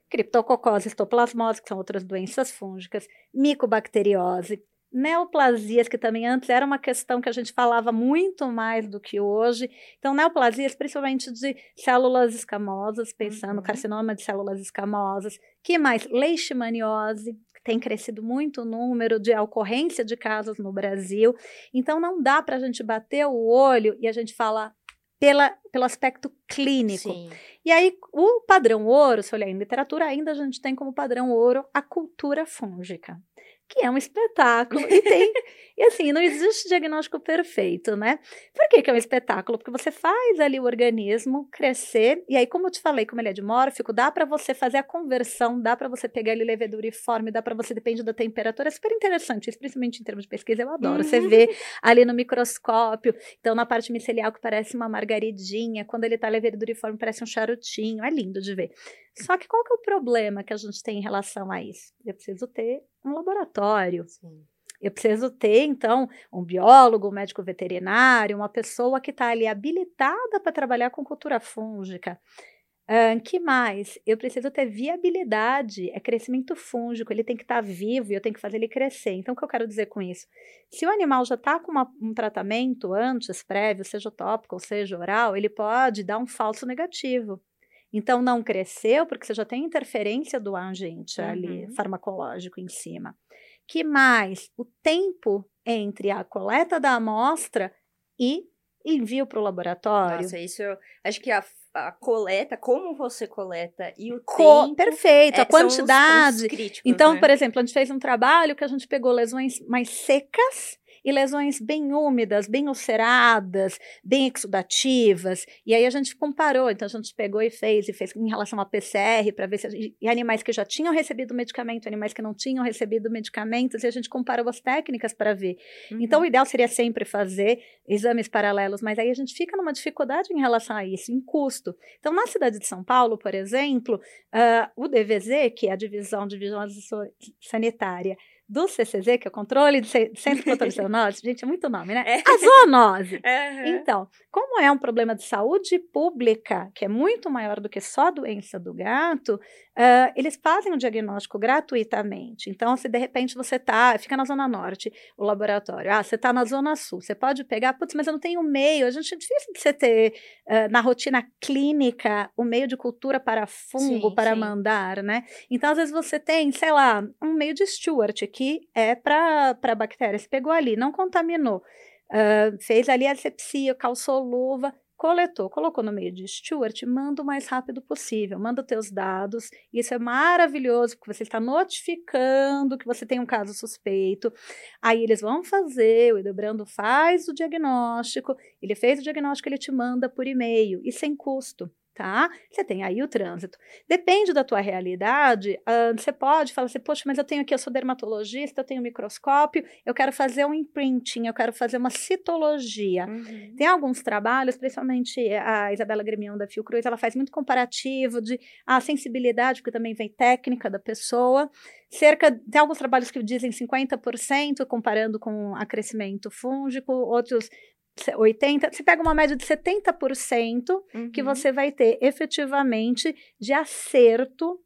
Criptococose, histoplasmose, que são outras doenças fúngicas, micobacteriose, neoplasias, que também antes era uma questão que a gente falava muito mais do que hoje. Então, neoplasias, principalmente de células escamosas, pensando Uhum. carcinoma de células escamosas. que mais? Leishmaniose, tem crescido muito o número de ocorrência de casos no Brasil. Então, não dá para a gente bater o olho e a gente falar pela, pelo aspecto clínico. Sim. E aí, o padrão ouro, se olhar em literatura, ainda a gente tem como padrão ouro a cultura fúngica, que é um espetáculo. E tem, e assim, não existe diagnóstico perfeito, né? Por que, que é um espetáculo? Porque você faz ali o organismo crescer, e aí, como eu te falei, como ele é dimórfico, dá para você fazer a conversão, dá para você pegar ali leveduriforme, dá para você, depende da temperatura, é super interessante, isso principalmente em termos de pesquisa, eu adoro. Você Uhum. vê ali no microscópio, então na parte micelial que parece uma margaridinha, quando ele tá leveduriforme parece um charutinho, é lindo de ver. Só que qual que é o problema que a gente tem em relação a isso? Eu preciso ter um laboratório. Sim. Eu preciso ter, então, um biólogo, um médico veterinário, uma pessoa que está ali habilitada para trabalhar com cultura fúngica. Uh, que mais? Eu preciso ter viabilidade, é crescimento fúngico, ele tem que estar tá vivo e eu tenho que fazer ele crescer. Então, o que eu quero dizer com isso? Se o animal já está com uma, um tratamento antes, prévio, seja tópico ou seja oral, ele pode dar um falso negativo. Então, não cresceu porque você já tem interferência do agente uhum. ali, farmacológico em cima. Que mais? O tempo entre a coleta da amostra e envio para o laboratório. Nossa, isso eu acho que a, a coleta, como você coleta e o Co tempo. Perfeito, é, a quantidade. Os, os críticos, então, né? por exemplo, a gente fez um trabalho que a gente pegou lesões mais secas e lesões bem úmidas, bem ulceradas, bem exudativas. E aí a gente comparou, então a gente pegou e fez, e fez em relação à PCR, para ver se e animais que já tinham recebido medicamento, animais que não tinham recebido medicamentos, e a gente comparou as técnicas para ver. Uhum. Então o ideal seria sempre fazer exames paralelos, mas aí a gente fica numa dificuldade em relação a isso, em custo. Então, na cidade de São Paulo, por exemplo, uh, o DVZ, que é a Divisão de Vigilância Sanitária, do CCZ, que é o controle de centro de controle de zoonose, gente, é muito nome, né? É. A zoonose. Uhum. Então, como é um problema de saúde pública, que é muito maior do que só a doença do gato, uh, eles fazem o diagnóstico gratuitamente. Então, se de repente você tá, fica na Zona Norte, o laboratório, ah, você está na Zona Sul, você pode pegar, putz, mas eu não tenho meio, a gente é difícil de você ter uh, na rotina clínica o meio de cultura para fungo, sim, para sim. mandar, né? Então, às vezes você tem, sei lá, um meio de Stewart, que que é para bactérias. Pegou ali, não contaminou, uh, fez ali a asepsia, calçou luva, coletou, colocou no meio de Stuart, manda o mais rápido possível, manda teus dados. Isso é maravilhoso, porque você está notificando que você tem um caso suspeito. Aí eles vão fazer, o Edebrando faz o diagnóstico, ele fez o diagnóstico, ele te manda por e-mail, e sem custo tá? Você tem aí o trânsito. Depende da tua realidade, uh, você pode falar assim, poxa, mas eu tenho aqui, eu sou dermatologista, eu tenho um microscópio, eu quero fazer um imprinting, eu quero fazer uma citologia. Uhum. Tem alguns trabalhos, principalmente a Isabela Gremião da Fiocruz, ela faz muito comparativo de a ah, sensibilidade, porque também vem técnica da pessoa, cerca, tem alguns trabalhos que dizem 50% comparando com a crescimento fúngico, outros 80, você pega uma média de 70% uhum. que você vai ter efetivamente de acerto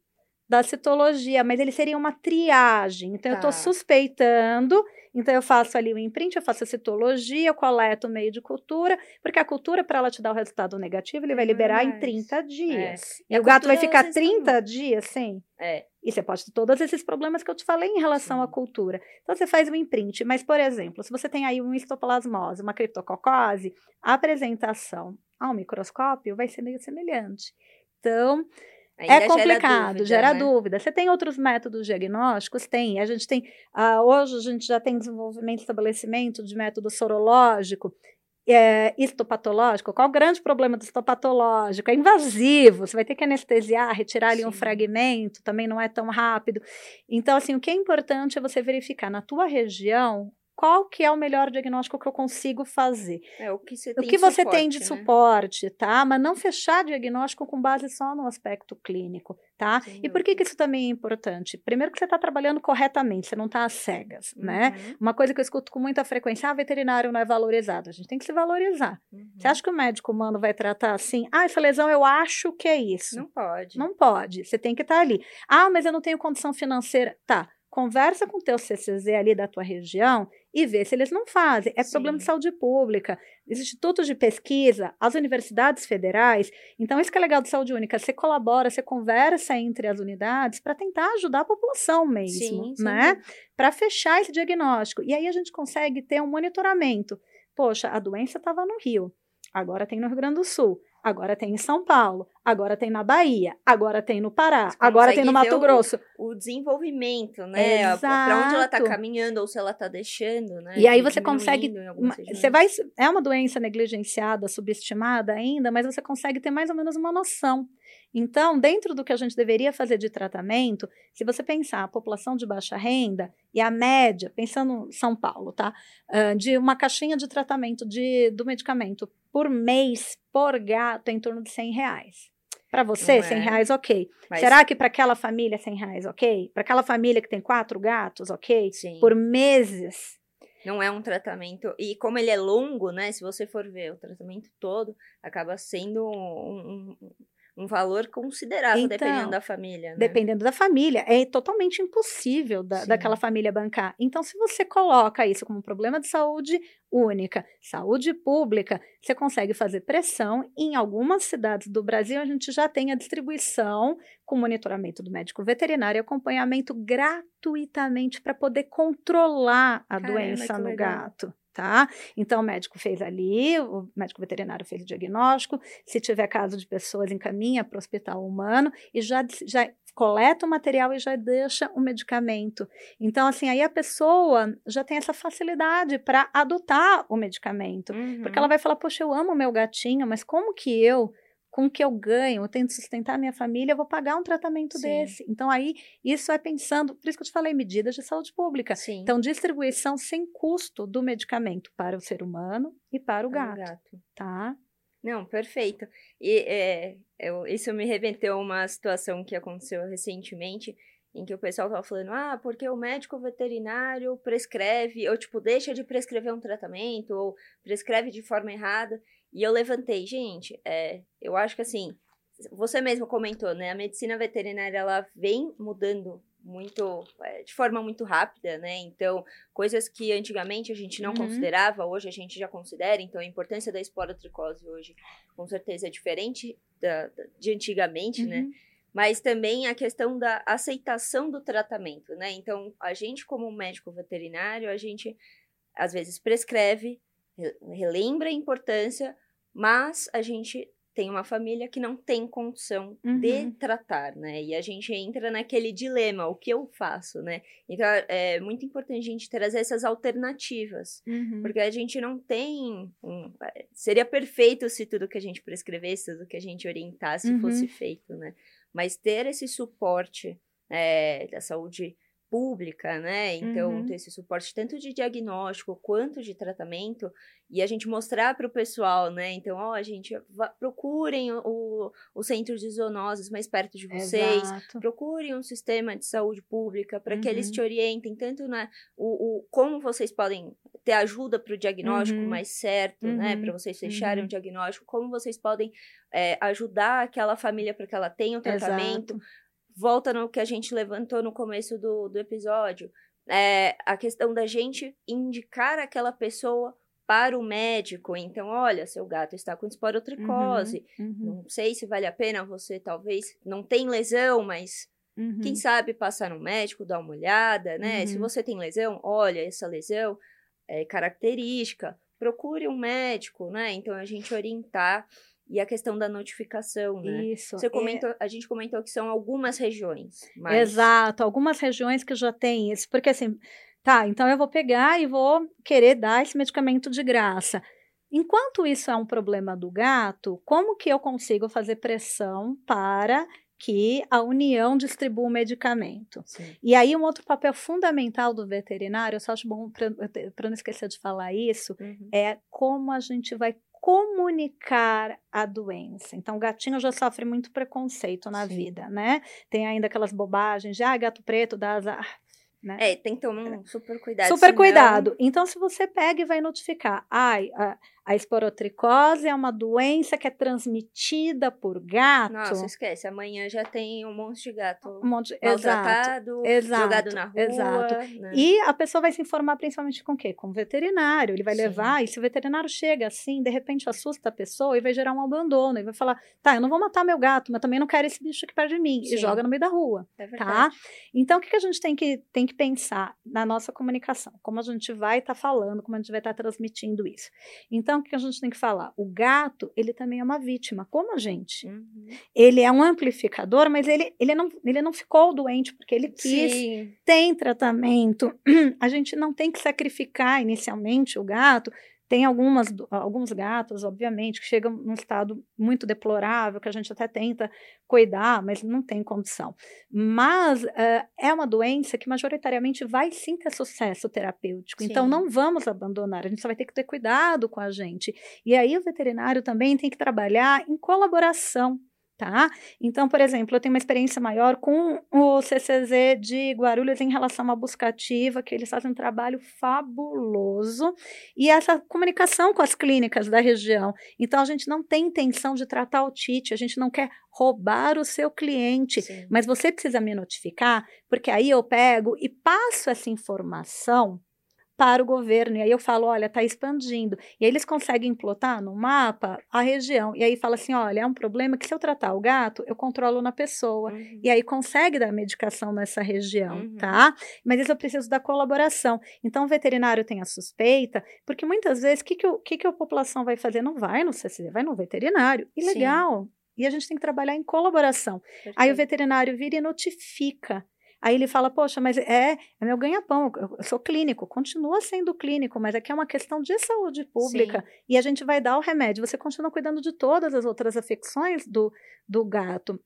da citologia, mas ele seria uma triagem. Então, tá. eu estou suspeitando, então eu faço ali o imprint, eu faço a citologia, eu coleto o meio de cultura, porque a cultura, para ela te dar o resultado negativo, ele vai liberar em 30 dias. É. E, e o gato vai ficar 30 dias, sim. É. E você pode ter todos esses problemas que eu te falei em relação Sim. à cultura. Então, você faz um imprint, mas, por exemplo, se você tem aí uma histoplasmose, uma criptococose, a apresentação ao microscópio vai ser meio semelhante. Então, Ainda é complicado, gera, dúvida, gera né? dúvida. Você tem outros métodos diagnósticos? Tem. A gente tem. Uh, hoje a gente já tem desenvolvimento e estabelecimento de método sorológico é, histopatológico, qual o grande problema do histopatológico? É invasivo, você vai ter que anestesiar, retirar ali Sim. um fragmento, também não é tão rápido. Então, assim, o que é importante é você verificar na tua região qual que é o melhor diagnóstico que eu consigo fazer. É, o que você tem, o que você suporte, tem de né? suporte, tá? Mas não fechar diagnóstico com base só no aspecto clínico, tá? Sim, e por que, que isso também é importante? Primeiro que você está trabalhando corretamente, você não está às cegas, né? uhum. né? Uma coisa que eu escuto com muita frequência, ah, veterinário não é valorizado. A gente tem que se valorizar. Uhum. Você acha que o médico humano vai tratar assim? Ah, essa lesão eu acho que é isso. Não pode. Não pode. Você tem que estar tá ali. Ah, mas eu não tenho condição financeira. Tá conversa com o teu CCZ ali da tua região e vê se eles não fazem. É Sim. problema de saúde pública, os institutos de pesquisa, as universidades federais. Então, isso que é legal de saúde única, você colabora, você conversa entre as unidades para tentar ajudar a população mesmo, sim, né? Para fechar esse diagnóstico. E aí a gente consegue ter um monitoramento. Poxa, a doença estava no Rio, agora tem no Rio Grande do Sul agora tem em São Paulo, agora tem na Bahia, agora tem no Pará, agora tem no Mato Grosso. O, desenvolvimento, né? Para onde ela está caminhando ou se ela está deixando, né? E aí você consegue. Você vai. É uma doença negligenciada, subestimada ainda, mas você consegue ter mais ou menos uma noção. Então, dentro do que a gente deveria fazer de tratamento, se você pensar a população de baixa renda e a média, pensando São Paulo, tá? De uma caixinha de tratamento de, do medicamento por mês, por gato, é em torno de 100 reais. Para você, Não 100 é. reais, ok. Mas, Será que para aquela família, 100 reais, ok? Para aquela família que tem quatro gatos, ok? Sim. Por meses. Não é um tratamento. E como ele é longo, né? Se você for ver o tratamento todo, acaba sendo um, um, um valor considerável, Então, dependendo da família. Né? Dependendo da família, é totalmente impossível da, daquela família bancar. Então, se você coloca isso como um problema de saúde única, saúde pública, você consegue fazer pressão. Em algumas cidades do Brasil, a gente já tem a distribuição com monitoramento do médico veterinário e acompanhamento gratuitamente para poder controlar a Caramba, doença no legal. gato. Tá? Então, o médico fez ali, o médico veterinário fez o diagnóstico. Se tiver caso de pessoas, encaminha para o hospital humano e já, já coleta o material e já deixa o medicamento. Então, assim, aí a pessoa já tem essa facilidade para adotar o medicamento. Uhum. Porque ela vai falar, poxa, eu amo meu gatinho, mas como que eu, com o que eu ganho, eu tento sustentar a minha família, eu vou pagar um tratamento Sim. desse? Então, aí, isso é pensando, por isso que eu te falei, medidas de saúde pública. Sim. Então, distribuição sem custo do medicamento para o ser humano e para o Para o gato, tá? Não, perfeito. E é, eu- isso me remeteu uma situação que aconteceu recentemente, em que o pessoal tava falando, ah, porque o médico veterinário prescreve, ou tipo, deixa de prescrever um tratamento, ou prescreve de forma errada. E eu levantei, gente, é, eu acho que assim, você mesmo comentou, né? A medicina veterinária ela vem mudando muito, é, de forma muito rápida, né? Então, coisas que antigamente a gente não Uhum. considerava, hoje a gente já considera. Então, a importância da esporotricose hoje, com certeza, é diferente da, da- de antigamente, né? Uhum. Mas também a questão da aceitação do tratamento, né? Então, a gente, como médico veterinário, a gente às vezes prescreve, re- relembra a importância, mas a gente tem uma família que não tem condição de Uhum. tratar, né? E a gente entra naquele dilema, o que eu faço, né? Então, é muito importante a gente trazer essas alternativas. Uhum. Porque a gente não tem. um- seria perfeito se tudo que a gente prescrevesse, tudo que a gente orientasse Uhum. fosse feito, né? Mas ter esse suporte é, da saúde pública, né? Então, Uhum. ter esse suporte tanto de diagnóstico quanto de tratamento, e a gente mostrar para o pessoal, né? Então, ó, gente, vá- procurem o, o, centro de zoonoses mais perto de vocês, Exato. procurem um sistema de saúde pública para que eles Uhum. te orientem tanto na o, o como vocês podem ter ajuda para o diagnóstico Uhum. mais certo, né, Uhum. para vocês fecharem Uhum. o diagnóstico, como vocês podem é, ajudar aquela família para que ela tenha o tratamento. Exato. Volta no que a gente levantou no começo do, do episódio, é, a questão da gente indicar aquela pessoa para o médico. Então, olha, seu gato está com esporotricose. Uhum. Não sei se vale a pena você, talvez, não tem lesão, mas Uhum. quem sabe passar no médico, dar uma olhada, né? Se Uhum. você tem lesão, olha, essa lesão é característica, procure um médico, né? Então a gente orientar e a questão da notificação, né? Isso. Você é- comentou, a gente comentou que são algumas regiões, mas Exato, algumas regiões que já têm isso, porque assim, tá, então eu vou pegar e vou querer dar esse medicamento de graça. Enquanto isso é um problema do gato, como que eu consigo fazer pressão para que a União distribua o medicamento? Sim. E aí, um outro papel fundamental do veterinário, eu só acho bom para não esquecer de falar isso, Uhum. é como a gente vai comunicar a doença. Então, o gatinho já sofre muito preconceito na Sim. vida, né? Tem ainda aquelas bobagens de, ah, gato preto dá azar. Né? É, tem que tomar um super cuidado. Super senão- cuidado. Então, se você pega e vai notificar, ai, a, a esporotricose é uma doença que é transmitida por gato. Nossa, esquece. Amanhã já tem um monte de gato um monte, maltratado, exato, jogado na rua. exato. né? E a pessoa vai se informar principalmente com o quê? Com o veterinário. Ele vai Sim. levar, e se o veterinário chega assim, de repente assusta a pessoa e vai gerar um abandono. E vai falar: tá, eu não vou matar meu gato, mas também não quero esse bicho aqui perto de mim. Sim. E joga no meio da rua. É Tá? Então, o que, que a gente tem que, tem que pensar na nossa comunicação? Como a gente vai estar falando, como a gente vai estar transmitindo isso. Então, o que, que a gente tem que falar? O gato, ele também é uma vítima, como a gente. Uhum. Ele é um amplificador, mas ele, ele, não, ele não ficou doente porque ele quis Sim. tem tratamento, a gente não tem que sacrificar inicialmente o gato. Tem algumas, alguns gatos, obviamente, que chegam num estado muito deplorável, que a gente até tenta cuidar, mas não tem condição. Mas eh, é uma doença que majoritariamente vai sim ter sucesso terapêutico. Então Sim. não vamos abandonar, a gente só vai ter que ter cuidado com a gente. E aí o veterinário também tem que trabalhar em colaboração tá? Então, por exemplo, eu tenho uma experiência maior com o CCZ de Guarulhos em relação à busca ativa, que eles fazem um trabalho fabuloso, e essa comunicação com as clínicas da região. Então, a gente não tem intenção de tratar o TIT, a gente não quer roubar o seu cliente, Sim. mas você precisa me notificar, porque aí eu pego e passo essa informação para o governo. E aí eu falo, olha, está expandindo. E aí eles conseguem implotar no mapa a região. E aí fala assim, olha, é um problema que se eu tratar o gato, eu controlo na pessoa. Uhum. E aí consegue dar medicação nessa região, uhum. tá? Mas isso eu preciso da colaboração. Então o veterinário tem a suspeita, porque muitas vezes, o que, que, que, que a população vai fazer? Não vai no CCD, vai no veterinário. E legal. E a gente tem que trabalhar em colaboração. Perfeito. Aí o veterinário vira e notifica Aí ele fala, poxa, mas é, é meu ganha-pão, eu sou clínico, continua sendo clínico, mas aqui é uma questão de saúde pública. Sim. E a gente vai dar o remédio. Você continua cuidando de todas as outras afecções do, do gato.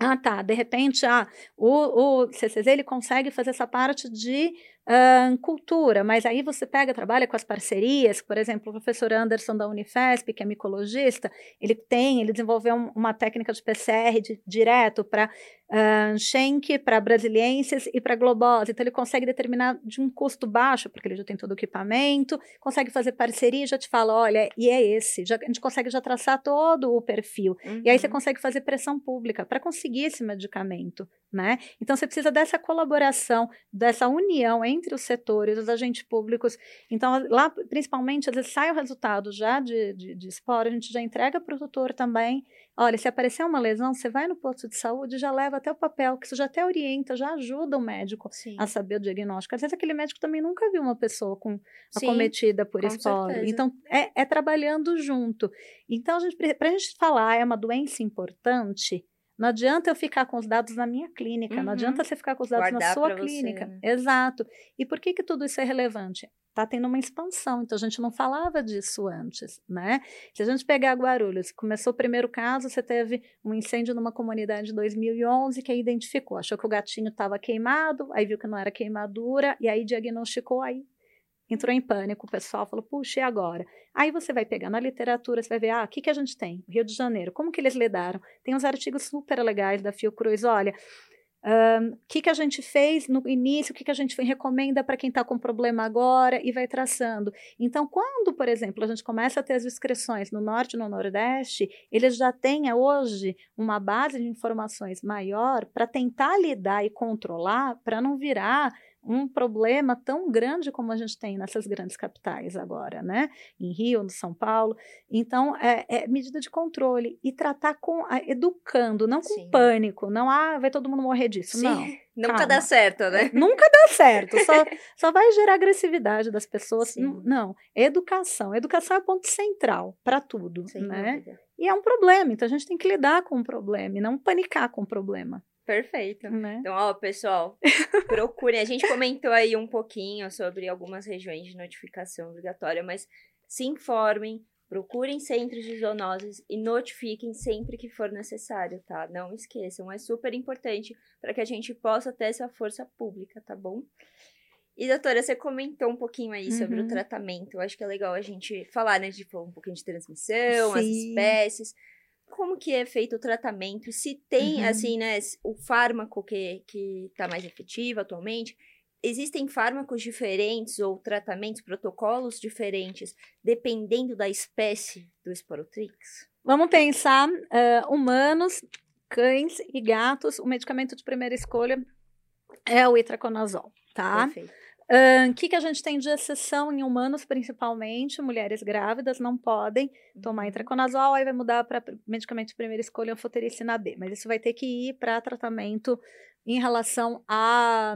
Ah, tá. De repente, ah, o, o CCZ ele consegue fazer essa parte de uh, cultura, mas aí você pega, trabalha com as parcerias, por exemplo, o professor Anderson da Unifesp, que é micologista, ele tem, ele desenvolveu um, uma técnica de PCR de, direto para uh, Schenck, para brasilienses e para globose. Então, ele consegue determinar de um custo baixo, porque ele já tem todo o equipamento, consegue fazer parceria e já te fala, olha, e é esse. Já, a gente consegue já traçar todo o perfil. Uhum. E aí você uhum. consegue fazer pressão pública para conseguir esse medicamento, né? Então, você precisa dessa colaboração, dessa união entre os setores, os agentes públicos. Então, lá, principalmente, às vezes sai o resultado já de, de, de esporo, a gente já entrega para o tutor também. Olha, se aparecer uma lesão, você vai no posto de saúde e já leva até o papel, que isso já até orienta, já ajuda o médico Sim. a saber o diagnóstico. Às vezes aquele médico também nunca viu uma pessoa com Sim, acometida por esporo. Então, é, é, trabalhando junto. Então, para a gente falar, é uma doença importante, não adianta eu ficar com os dados na minha clínica, uhum. não adianta você ficar com os dados Guardar na sua clínica. Você, né? Exato. E por que, que tudo isso é relevante? Está tendo uma expansão, então a gente não falava disso antes, né? Se a gente pegar Guarulhos, começou o primeiro caso, você teve um incêndio numa comunidade em 2011 que aí identificou, achou que o gatinho estava queimado, aí viu que não era queimadura, e aí diagnosticou, aí entrou em pânico, o pessoal falou, puxa, e agora? Aí você vai pegar na literatura, você vai ver, ah, o que, que a gente tem? Rio de Janeiro, como que eles lidaram? Tem uns artigos super legais da Fiocruz, olha, o que, que a gente fez no início, o que, que a gente recomenda para quem está com problema agora e vai traçando. Então, quando, por exemplo, a gente começa a ter as inscrições no Norte e no Nordeste, eles já têm hoje uma base de informações maior para tentar lidar e controlar, para não virar um problema tão grande como a gente tem nessas grandes capitais agora, né? Em Rio, no São Paulo. Então, é, é medida de controle e tratar com educando, não com Sim. pânico, não ah, vai todo mundo morrer disso, Sim. não. Nunca Calma. dá certo, né? É, nunca dá certo, só, só vai gerar agressividade das pessoas. Sim. Não, educação. Educação é ponto central para tudo, Sem né? Dúvida. E é um problema, então a gente tem que lidar com o problema e não panicar com o problema. Perfeito. Né? Então, ó, pessoal, procurem. A gente comentou aí um pouquinho sobre algumas regiões de notificação obrigatória, mas se informem, procurem centros de zoonoses e notifiquem sempre que for necessário, tá? Não esqueçam, é super importante para que a gente possa ter essa força pública, tá bom? E, doutora, você comentou um pouquinho aí uhum. sobre o uhum. tratamento. Eu acho que é legal a gente falar, né? De um pouquinho de transmissão, Sim. as espécies como que é feito o tratamento, se tem, uhum. assim, né, o fármaco que, que tá mais efetivo atualmente, existem fármacos diferentes ou tratamentos, protocolos diferentes, dependendo da espécie do Sporotrix? Vamos pensar, uh, humanos, cães e gatos, o medicamento de primeira escolha é o itraconazol, tá? Perfeito. O uh, que, que a gente tem de exceção em humanos, principalmente? Mulheres grávidas não podem tomar uhum. intraconazol, aí vai mudar para medicamento de primeira escolha, anfotericina B. Mas isso vai ter que ir para tratamento em relação a,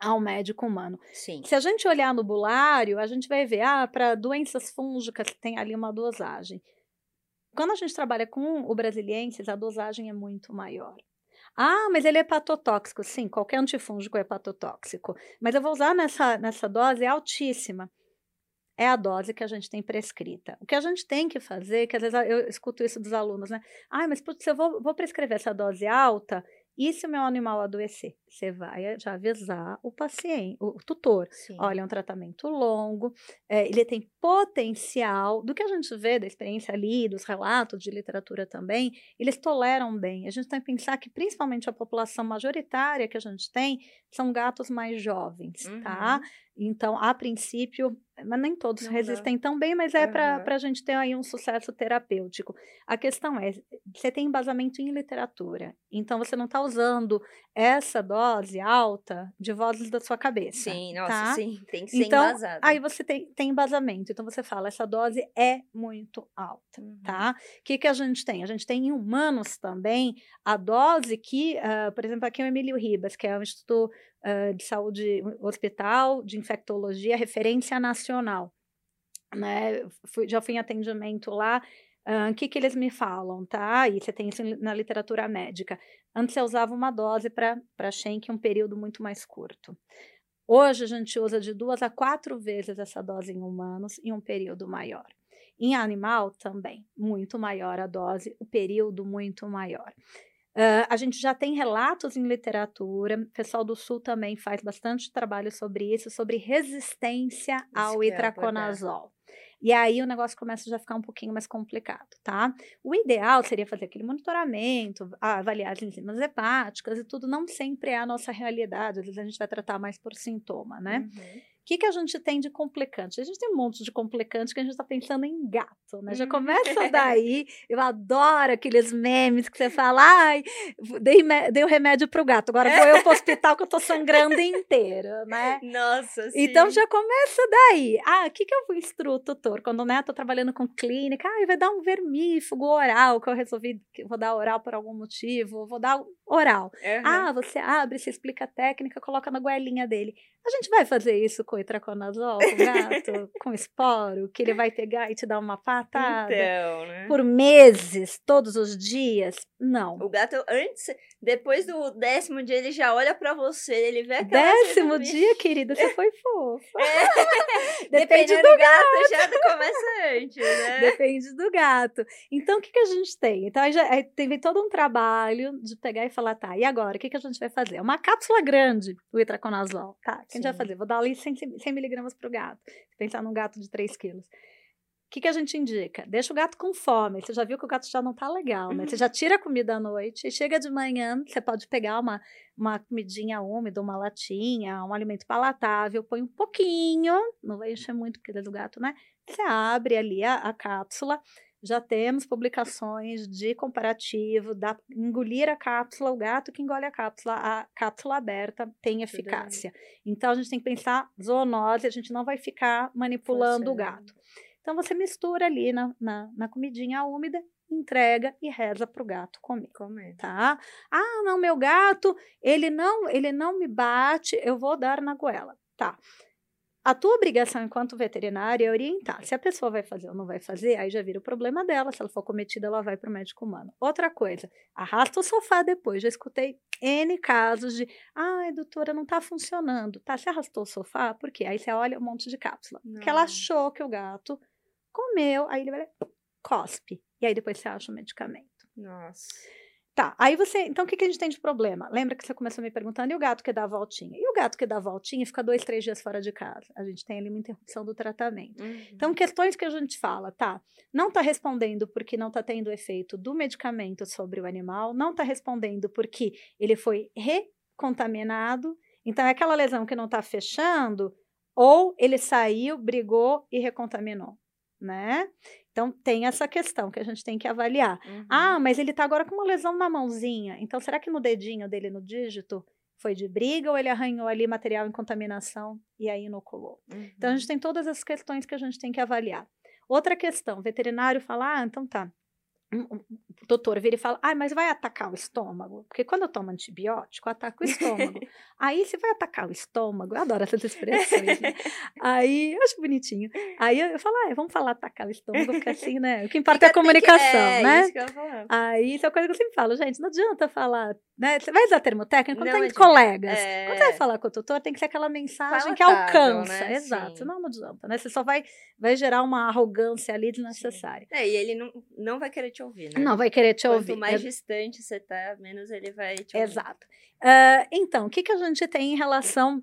ao médico humano. Sim. Se a gente olhar no bulário, a gente vai ver, ah, para doenças fúngicas tem ali uma dosagem. Quando a gente trabalha com o brasilienses, a dosagem é muito maior. Ah, mas ele é hepatotóxico. Sim, qualquer antifúngico é hepatotóxico. Mas eu vou usar nessa, nessa dose altíssima. É a dose que a gente tem prescrita. O que a gente tem que fazer, que às vezes eu escuto isso dos alunos, né? Ah, mas putz, eu vou, vou prescrever essa dose alta, e se o meu animal adoecer? Você vai já avisar o paciente, o tutor. Sim. Olha, é um tratamento longo, é, ele tem potencial, do que a gente vê da experiência ali, dos relatos de literatura também, eles toleram bem. A gente tem que pensar que principalmente a população majoritária que a gente tem são gatos mais jovens, tá? uhum. tá? Então, a princípio, mas nem todos não resistem tão bem, mas é uhum. para a gente ter aí um sucesso terapêutico. A questão é, você tem embasamento em literatura, então você não está usando essa dose alta de vozes da sua cabeça. Sim, nossa, tá? sim, tem que ser então, embasado. Aí você tem, tem embasamento, então você fala, essa dose é muito alta, uhum. tá? O que, que a gente tem? A gente tem em humanos também a dose que, uh, por exemplo, aqui é o Emílio Ribas, que é o Instituto uh, de Saúde Hospital de Infectologia, referência nacional. Né? Fui, já fui em atendimento lá. O uh, que, que eles me falam, tá? E você tem isso na literatura médica. Antes você usava uma dose para Schenck um período muito mais curto. Hoje a gente usa de duas a quatro vezes essa dose em humanos em um período maior. Em animal também, muito maior a dose, o período muito maior. Uh, a gente já tem relatos em literatura, o pessoal do Sul também faz bastante trabalho sobre isso, sobre resistência isso ao itraconazol. E aí o negócio começa a já ficar um pouquinho mais complicado, tá? O ideal seria fazer aquele monitoramento, avaliar as enzimas hepáticas e tudo, não sempre é a nossa realidade, às vezes a gente vai tratar mais por sintoma, né? Uhum que, que a gente tem de complicante? A gente tem um monte de complicante que a gente está pensando em gato, né? Já começa daí. Eu adoro aqueles memes que você fala, ai, dei, dei o remédio pro gato, agora vou eu pro hospital que eu tô sangrando inteira, né? Nossa, sim. Então já começa daí. Ah, o que, que eu instruo o tutor? Quando né, eu tô trabalhando com clínica, ai, vai dar um vermífugo oral, que eu resolvi que vou dar oral por algum motivo, vou dar oral. Uhum. Ah, você abre, você explica a técnica, coloca na goelinha dele. A gente vai fazer isso com itraconazol, com gato, com esporo, que ele vai pegar e te dar uma patada então, né? por meses, todos os dias? Não. O gato, antes, depois do décimo dia, ele já olha para você, ele vê aquela Décimo dia, querida, você foi fofa. É. Depende do, do gato, gato, já começa antes, né? Depende do gato. Então, o que, que a gente tem? Então, aí já, aí teve todo um trabalho de pegar e falar, tá, e agora, o que, que a gente vai fazer? É uma cápsula grande, o itraconazol, tá? que a gente vai fazer? Vou dar ali 100, 100 miligramas para o gato. Pensar num gato de 3 quilos. O que, que a gente indica? Deixa o gato com fome. Você já viu que o gato já não tá legal, né? Você já tira a comida à noite e chega de manhã, você pode pegar uma, uma comidinha úmida, uma latinha, um alimento palatável, põe um pouquinho, não vai encher muito porque é do gato, né? Você abre ali a, a cápsula, já temos publicações de comparativo da engolir a cápsula, o gato que engole a cápsula, a cápsula aberta tem eficácia. Então a gente tem que pensar zoonose, a gente não vai ficar manipulando o gato. Então você mistura ali na, na, na comidinha úmida, entrega e reza para o gato comer, comer, tá? Ah, não, meu gato, ele não, ele não me bate, eu vou dar na goela, tá? A tua obrigação enquanto veterinária é orientar. Se a pessoa vai fazer ou não vai fazer, aí já vira o problema dela. Se ela for cometida, ela vai para o médico humano. Outra coisa, arrasta o sofá depois. Já escutei N casos de, ai, doutora, não está funcionando. Tá, você arrastou o sofá? Por quê? Aí você olha um monte de cápsula. Não. Que ela achou que o gato comeu, aí ele vai, cospe. E aí depois você acha o medicamento. Nossa. Tá, aí você. Então, o que, que a gente tem de problema? Lembra que você começou me perguntando, e o gato que dá a voltinha? E o gato que dá a voltinha fica dois, três dias fora de casa. A gente tem ali uma interrupção do tratamento. Uhum. Então, questões que a gente fala, tá? Não está respondendo porque não está tendo efeito do medicamento sobre o animal, não está respondendo porque ele foi recontaminado. Então, é aquela lesão que não está fechando, ou ele saiu, brigou e recontaminou, né? Então, tem essa questão que a gente tem que avaliar. Uhum. Ah, mas ele está agora com uma lesão na mãozinha. Então, será que no dedinho dele, no dígito, foi de briga ou ele arranhou ali material em contaminação e aí inoculou? Uhum. Então, a gente uhum. tem todas as questões que a gente tem que avaliar. Outra questão, veterinário fala, ah, então tá, doutor vira e fala, ah, mas vai atacar o estômago? Porque quando eu tomo antibiótico, ataca o estômago. Aí, se vai atacar o estômago, eu adoro essas expressões, né? Aí, eu acho bonitinho. Aí eu falo, ah, vamos falar atacar o estômago, porque assim, né? O que importa é a comunicação, é, né? Isso que eu Aí, isso é uma coisa que eu sempre falo, gente, não adianta falar né? Você vai usar termo técnico quando tem colegas. É... Quando você vai falar com o tutor, tem que ser aquela mensagem que alcança. Né? Exato. Sim. Não, não adianta, né? Você só vai, vai gerar uma arrogância ali desnecessária. É, e ele não, não vai querer te ouvir, né? Não vai querer te Quanto ouvir. mais distante você tá, menos ele vai te ouvir. Exato. Uh, então, o que, que a gente tem em relação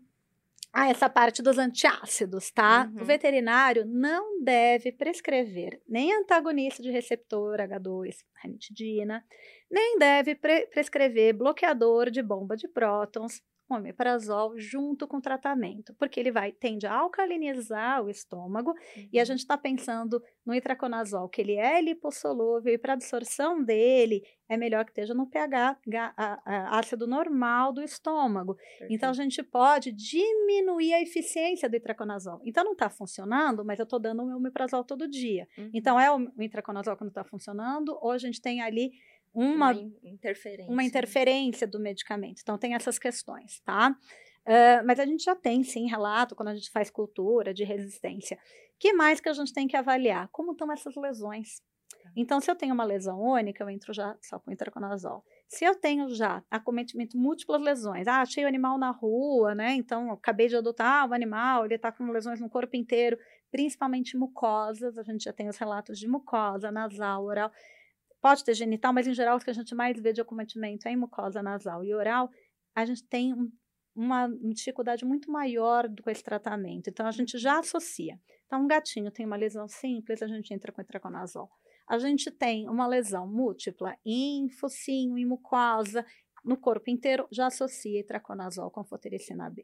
a essa parte dos antiácidos, tá? Uhum. O veterinário não deve prescrever nem antagonista de receptor H2, ranitidina, nem deve pre prescrever bloqueador de bomba de prótons, omeprazol junto com o tratamento, porque ele vai tende a alcalinizar o estômago uhum. e a gente está pensando no itraconazol, que ele é lipossolúvel e para absorção dele é melhor que esteja no pH a, a, ácido normal do estômago. Perfeito. Então a gente pode diminuir a eficiência do itraconazol. Então não está funcionando, mas eu estou dando o meu omeprazol todo dia. Uhum. Então é o, o itraconazol que não está funcionando, ou a gente tem ali uma, uma interferência. uma interferência do medicamento. Então, tem essas questões, tá? Uh, mas a gente já tem, sim, relato quando a gente faz cultura de resistência. que mais que a gente tem que avaliar? Como estão essas lesões? Tá. Então, se eu tenho uma lesão única, eu entro já só com itraconazol. Se eu tenho já acometimento múltiplas lesões, ah, achei o animal na rua, né? Então, acabei de adotar o animal, ele está com lesões no corpo inteiro, principalmente mucosas, a gente já tem os relatos de mucosa, nasal, oral. Pode ter genital, mas em geral o que a gente mais vê de acometimento é em mucosa nasal e oral. A gente tem um, uma dificuldade muito maior com esse tratamento. Então a gente já associa. Então, um gatinho tem uma lesão simples, a gente entra com itraconazol. A gente tem uma lesão múltipla em focinho, em mucosa, no corpo inteiro, já associa itraconazol com fotericina B.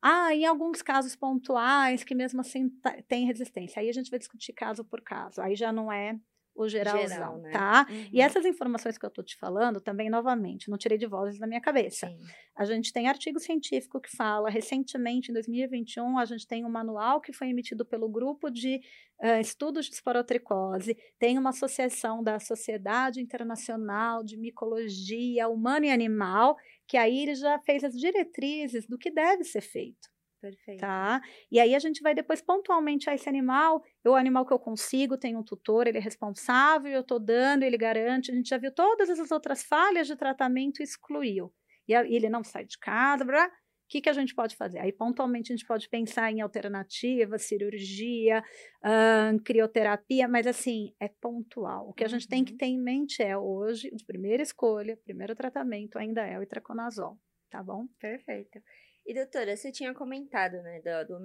Ah, em alguns casos pontuais que mesmo assim tem resistência. Aí a gente vai discutir caso por caso. Aí já não é o geralzão, Geral, né? tá? Uhum. E essas informações que eu tô te falando, também, novamente, não tirei de vozes da minha cabeça. Sim. A gente tem artigo científico que fala, recentemente, em 2021, a gente tem um manual que foi emitido pelo grupo de uh, estudos de esporotricose, tem uma associação da Sociedade Internacional de Micologia Humana e Animal, que aí ele já fez as diretrizes do que deve ser feito. Perfeito. Tá? E aí a gente vai depois pontualmente a esse animal, o animal que eu consigo, tem um tutor, ele é responsável, eu estou dando, ele garante, a gente já viu todas essas outras falhas de tratamento excluiu. E ele não sai de casa, blá, o que, que a gente pode fazer? Aí, pontualmente, a gente pode pensar em alternativas, cirurgia, uh, crioterapia, mas assim, é pontual. O que a gente tem que uhum. ter em mente é hoje, de primeira escolha, primeiro tratamento ainda é o itraconazol, tá bom? Perfeito. E doutora, você tinha comentado, né, do, do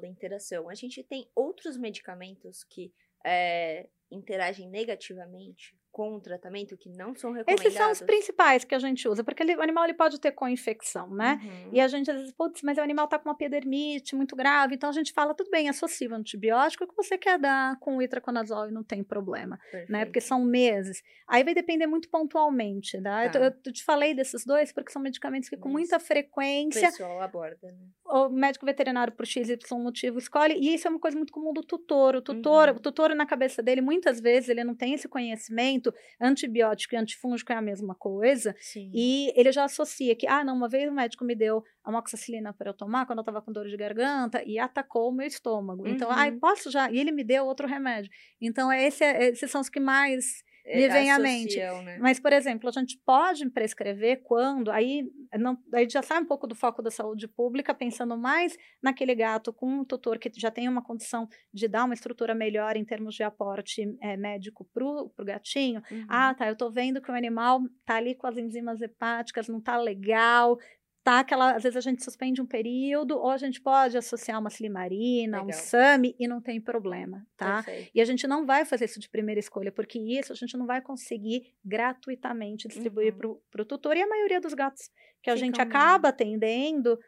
da interação. A gente tem outros medicamentos que é, interagem negativamente com o tratamento que não são recomendados? Esses são os principais que a gente usa, porque ele, o animal ele pode ter co-infecção, né? Uhum. E a gente às vezes, putz, mas o animal tá com uma epidermite muito grave, então a gente fala, tudo bem, associa o antibiótico que você quer dar com o itraconazol e não tem problema, Perfeito. né? Porque são meses. Aí vai depender muito pontualmente, né? Tá? Eu, eu, te falei desses dois porque são medicamentos que com mas muita frequência... O pessoal aborda, né? O médico veterinário por XY motivo escolhe, e isso é uma coisa muito comum do tutor. O tutor, uhum. o tutor na cabeça dele, muitas vezes ele não tem esse conhecimento antibiótico e antifúngico é a mesma coisa. Sim. E ele já associa que, ah, não, uma vez o médico me deu amoxicilina para eu tomar quando eu estava com dor de garganta e atacou o meu estômago. Então, uhum. ah, posso já? E ele me deu outro remédio. Então, esse, é, esses são os que mais me vem à mente. Né? Mas, por exemplo, a gente pode prescrever quando, aí, não, aí já sai um pouco do foco da saúde pública, pensando mais naquele gato com um tutor que já tem uma condição de dar uma estrutura melhor em termos de aporte é, médico para o gatinho. Uhum. Ah, tá, eu tô vendo que o animal tá ali com as enzimas hepáticas, não tá legal, tá aquela, às vezes a gente suspende um período, ou a gente pode associar uma silimarina, Legal. um SAMI, e não tem problema, tá? Perfeito. E a gente não vai fazer isso de primeira escolha, porque isso a gente não vai conseguir gratuitamente distribuir uhum. para o tutor, e a maioria dos gatos que a gente acaba atendendo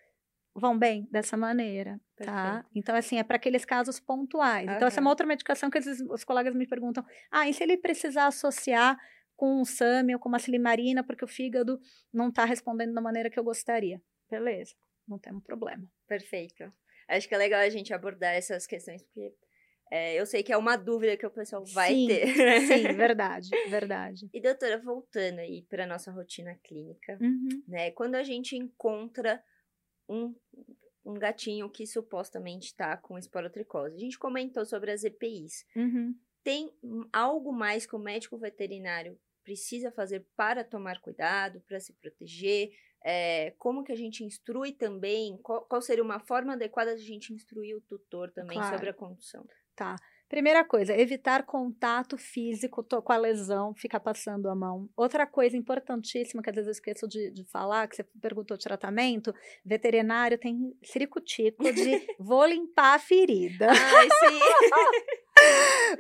vão bem dessa maneira, tá? Perfeito. tá? Então, assim, é para aqueles casos pontuais. Uhum. Então, essa é uma outra medicação que vezes, os colegas me perguntam, ah, e se ele precisar associar com um SAMI ou com uma silimarina, porque o fígado não está respondendo da maneira que eu gostaria. Beleza, não temos problema. Perfeito. Acho que é legal a gente abordar essas questões, porque é, eu sei que é uma dúvida que o pessoal vai sim, ter. Sim, verdade, verdade. E doutora, voltando aí para nossa rotina clínica, uhum. né? Quando a gente encontra um, um gatinho que supostamente está com esporotricose, a gente comentou sobre as EPIs. Uhum. Tem algo mais que o médico veterinário precisa fazer para tomar cuidado, para se proteger? É, como que a gente instrui também? Qual, qual, seria uma forma adequada de a gente instruir o tutor também claro. sobre a condução? Tá. Primeira coisa, evitar contato físico com a lesão, ficar passando a mão. Outra coisa importantíssima, que às vezes eu esqueço de, de falar, que você perguntou tratamento, veterinário tem ciricutico de vou limpar a ferida. Ai, sim.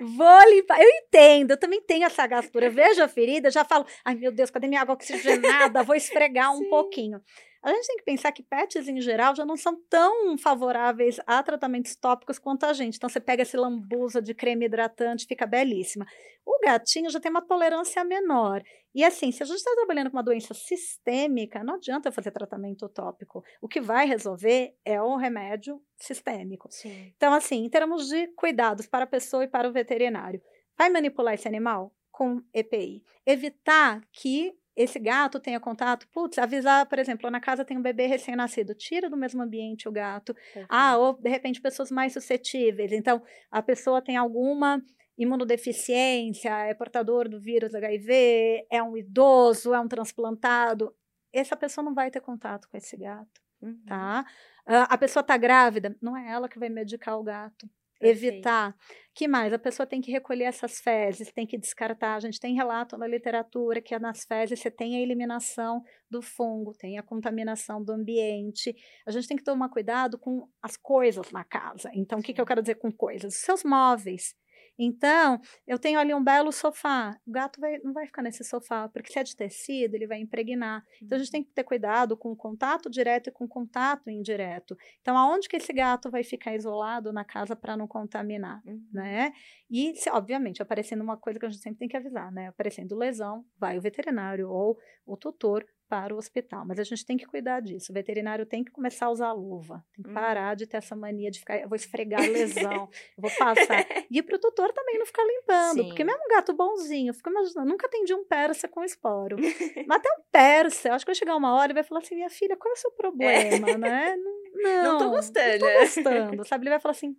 Vou limpar. Eu entendo, eu também tenho essa gastura. Vejo a ferida, já falo, ai meu Deus, cadê minha água oxigenada? Vou esfregar um pouquinho. A gente tem que pensar que pets em geral já não são tão favoráveis a tratamentos tópicos quanto a gente. Então você pega esse lambuza de creme hidratante, fica belíssima. O gatinho já tem uma tolerância menor. E assim, se a gente está trabalhando com uma doença sistêmica, não adianta fazer tratamento tópico. O que vai resolver é o remédio sistêmico. Sim. Então, assim, em termos de cuidados para a pessoa e para o veterinário, vai manipular esse animal com EPI. Evitar que esse gato tenha contato, putz, avisar, por exemplo, na casa tem um bebê recém-nascido, tira do mesmo ambiente o gato. Perfeito. Ah, ou de repente pessoas mais suscetíveis. Então, a pessoa tem alguma imunodeficiência, é portador do vírus HIV, é um idoso, é um transplantado. Essa pessoa não vai ter contato com esse gato, uhum. tá? A pessoa está grávida, não é ela que vai medicar o gato evitar. Que mais? A pessoa tem que recolher essas fezes, tem que descartar. A gente tem relato na literatura que nas fezes você tem a eliminação do fungo, tem a contaminação do ambiente. A gente tem que tomar cuidado com as coisas na casa. Então, o que, que eu quero dizer com coisas? Os seus móveis. Então, eu tenho ali um belo sofá. O gato vai, não vai ficar nesse sofá, porque se é de tecido, ele vai impregnar. Então, a gente tem que ter cuidado com o contato direto e com o contato indireto. Então, aonde que esse gato vai ficar isolado na casa para não contaminar, uhum. né? E, se, obviamente, aparecendo uma coisa que a gente sempre tem que avisar, né? Aparecendo lesão, vai o veterinário ou o tutor para o hospital. Mas a gente tem que cuidar disso. O veterinário tem que começar a usar luva. Tem que hum. parar de ter essa mania de ficar, eu vou esfregar a lesão, eu vou passar. E para o tutor também não ficar limpando. Sim. Porque mesmo um gato bonzinho, eu fico imaginando, nunca atendi um persa com esporo. Mas até um persa, eu acho que vai chegar uma hora e vai falar assim, minha filha, qual é o seu problema, é. né? Não, não tô gostando. Não tô gostando, sabe? Ele vai falar assim,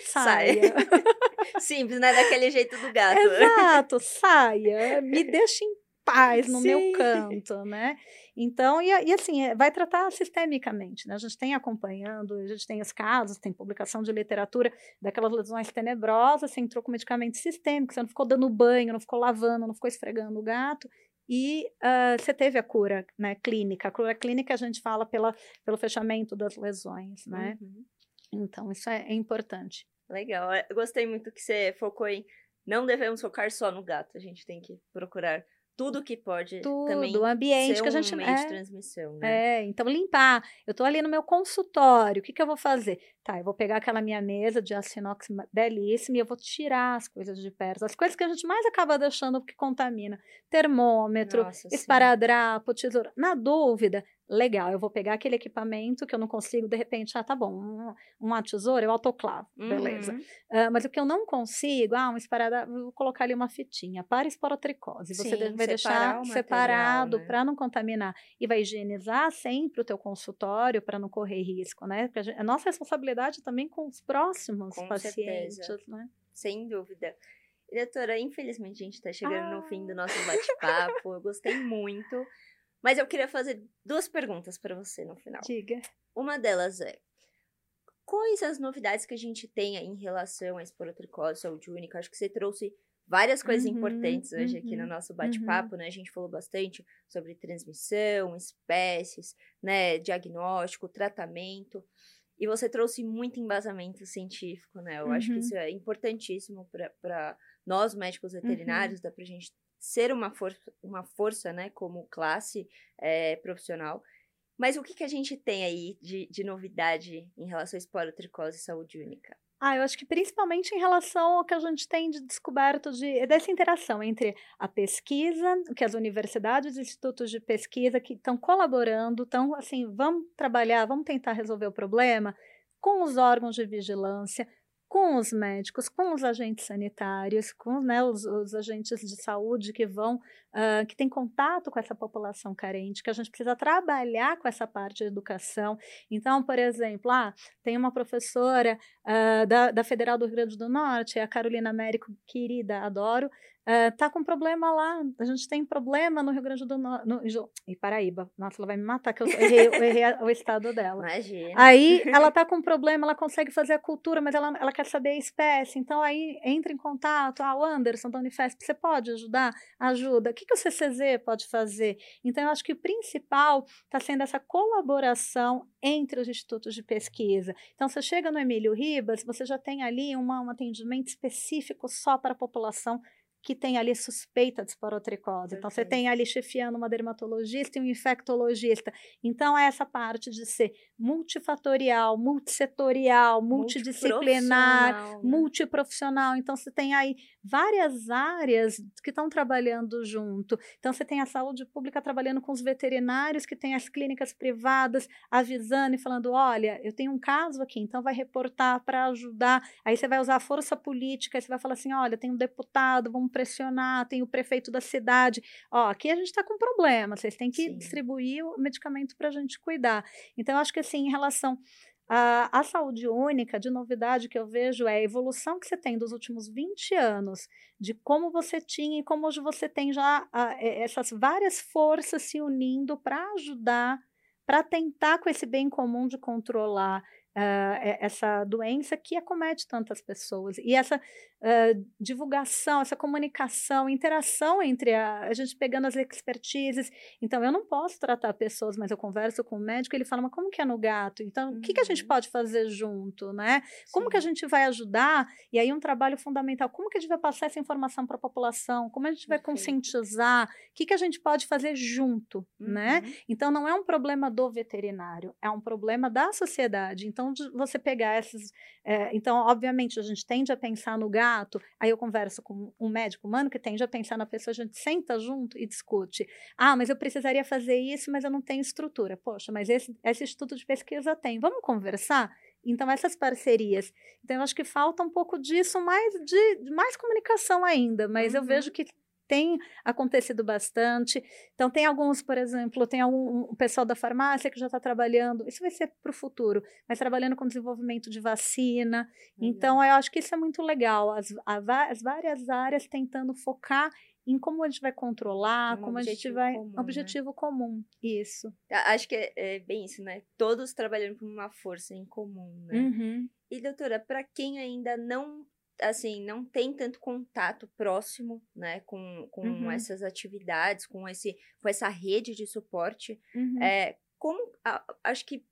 saia. Simples, né? Daquele jeito do gato. Exato, saia. Me deixa em paz no Sim. meu canto, né? Então, e, e assim, é, vai tratar sistemicamente, né? A gente tem acompanhando, a gente tem os casos, tem publicação de literatura daquelas lesões tenebrosas, você entrou com medicamento sistêmico, você não ficou dando banho, não ficou lavando, não ficou esfregando o gato, e uh, você teve a cura né, clínica. A cura clínica a gente fala pela, pelo fechamento das lesões, né? Uhum. Então, isso é, é importante. Legal. Eu gostei muito que você focou em não devemos focar só no gato, a gente tem que procurar tudo que pode tudo, também o ambiente que a gente um meio é, de transmissão, né? É, então limpar. Eu tô ali no meu consultório, o que que eu vou fazer? Tá, eu vou pegar aquela minha mesa de aço inox belíssima e eu vou tirar as coisas de perto. As coisas que a gente mais acaba deixando que contamina. Termômetro, Nossa, esparadrapo, tesoura. Na dúvida, legal, eu vou pegar aquele equipamento que eu não consigo, de repente, ah, tá bom, um, uma tesoura, eu autoclavo, uhum. beleza. Uh, mas o que eu não consigo, ah, um esparadrapo, vou colocar ali uma fitinha para esporotricose. Você Sim, vai deixar separado né? para não contaminar e vai higienizar sempre o teu consultório para não correr risco, né? Porque a, a, nossa responsabilidade também com os próximos com pacientes, certeza. né? Sem dúvida. Doutora, infelizmente a gente está chegando ah. no fim do ah. nosso bate-papo. eu gostei muito. Mas eu queria fazer duas perguntas para você no final. Diga. Uma delas é: quais as novidades que a gente tem em relação à esporotricose, saúde única? Acho que você trouxe várias coisas uhum, importantes hoje uhum, aqui no uhum, nosso bate-papo, uhum. né? A gente falou bastante sobre transmissão, espécies, né? Diagnóstico, tratamento. E você trouxe muito embasamento científico, né? Eu acho que uhum. isso é importantíssimo para nós, médicos veterinários, dá para a gente ser uma força, uma força né, como classe é, profissional. Mas o que, que a gente tem aí de, de novidade em relação à esporotricose e saúde única? Ah, eu acho que principalmente em relação ao que a gente tem de descoberto de, dessa interação entre a pesquisa, que as universidades e institutos de pesquisa que estão colaborando, estão assim, vamos trabalhar, vamos tentar resolver o problema com os órgãos de vigilância, com os médicos, com os agentes sanitários, com né, os, os, agentes de saúde que vão, uh, que têm contato com essa população carente, que a gente precisa trabalhar com essa parte de educação. Então, por exemplo, ah, tem uma professora uh, da, da Federal do Rio Grande do Norte, a Carolina Américo, querida, adoro, Uh, tá com problema lá, a gente tem problema no Rio Grande do Norte, e Paraíba, nossa, ela vai me matar que eu errei, eu errei o estado dela. Imagina. Aí, ela tá com problema, ela consegue fazer a cultura, mas ela, ela quer saber a espécie, então aí entra em contato, ah, o Anderson da Unifesp, você pode ajudar? Ajuda. O que, que o CCZ pode fazer? Então, eu acho que o principal está sendo essa colaboração entre os institutos de pesquisa. Então, você chega no Emílio Ribas, você já tem ali uma, um atendimento específico só para a população que tem ali suspeita de esporotricose. Então, você tem ali chefiando uma dermatologista e um infectologista. Então, é essa parte de ser multifatorial, multissetorial, multidisciplinar, né? multiprofissional. Então, você tem aí várias áreas que estão trabalhando junto. Então, você tem a saúde pública trabalhando com os veterinários, que tem as clínicas privadas avisando e falando: olha, eu tenho um caso aqui, então vai reportar para ajudar. Aí você vai usar a força política, aí você vai falar assim: olha, tem um deputado, vamos pressionar, tem o prefeito da cidade. Ó, aqui a gente está com problema, vocês têm que Sim. distribuir o medicamento para a gente cuidar. Então, eu acho que assim, em relação a, a, saúde única, de novidade que eu vejo, é a evolução que você tem dos últimos 20 anos, de como você tinha e como hoje você tem já a, essas várias forças se unindo para ajudar, para tentar com esse bem comum de controlar uh, essa doença que acomete tantas pessoas. E essa uh, divulgação, essa comunicação, interação entre a, a, gente pegando as expertises. Então, eu não posso tratar pessoas, mas eu converso com o médico, ele fala, mas como que é no gato? Então, uhum. o que, que a gente uhum. pode fazer junto, né? Como que a gente vai ajudar? E aí, um trabalho fundamental, como que a gente vai passar essa informação para a população? Como a gente vai Perfeito. conscientizar? O que, que a gente pode fazer junto, né? uhum. né? Então, não é um problema do veterinário, é um problema da sociedade. Então, você pegar essas. É, então, obviamente, a gente tende a pensar no gato, aí eu converso com um médico humano que tende a pensar na pessoa, a gente senta junto e discute. Ah, mas eu precisaria fazer isso, mas eu não tenho estrutura. Poxa, mas esse, esse instituto de pesquisa tem. Vamos conversar? Então, essas parcerias. Então, eu acho que falta um pouco disso, mais de mais comunicação ainda, mas uhum. eu vejo que tem acontecido bastante. Então, tem alguns, por exemplo, tem algum um pessoal da farmácia que já está trabalhando, isso vai ser para o futuro, mas trabalhando com desenvolvimento de vacina. Uhum. Então, eu acho que isso é muito legal. As, as várias áreas tentando focar em como a gente vai controlar, um como a gente vai. Comum, né? objetivo né? comum. Isso. Acho que é, é, bem isso, né? Todos trabalhando com uma força em comum, né? Uhum. E, doutora, para quem ainda não assim, não tem tanto contato próximo, né, com, com uhum. essas atividades, com, esse, com essa rede de suporte. Uhum. É, como, a, acho que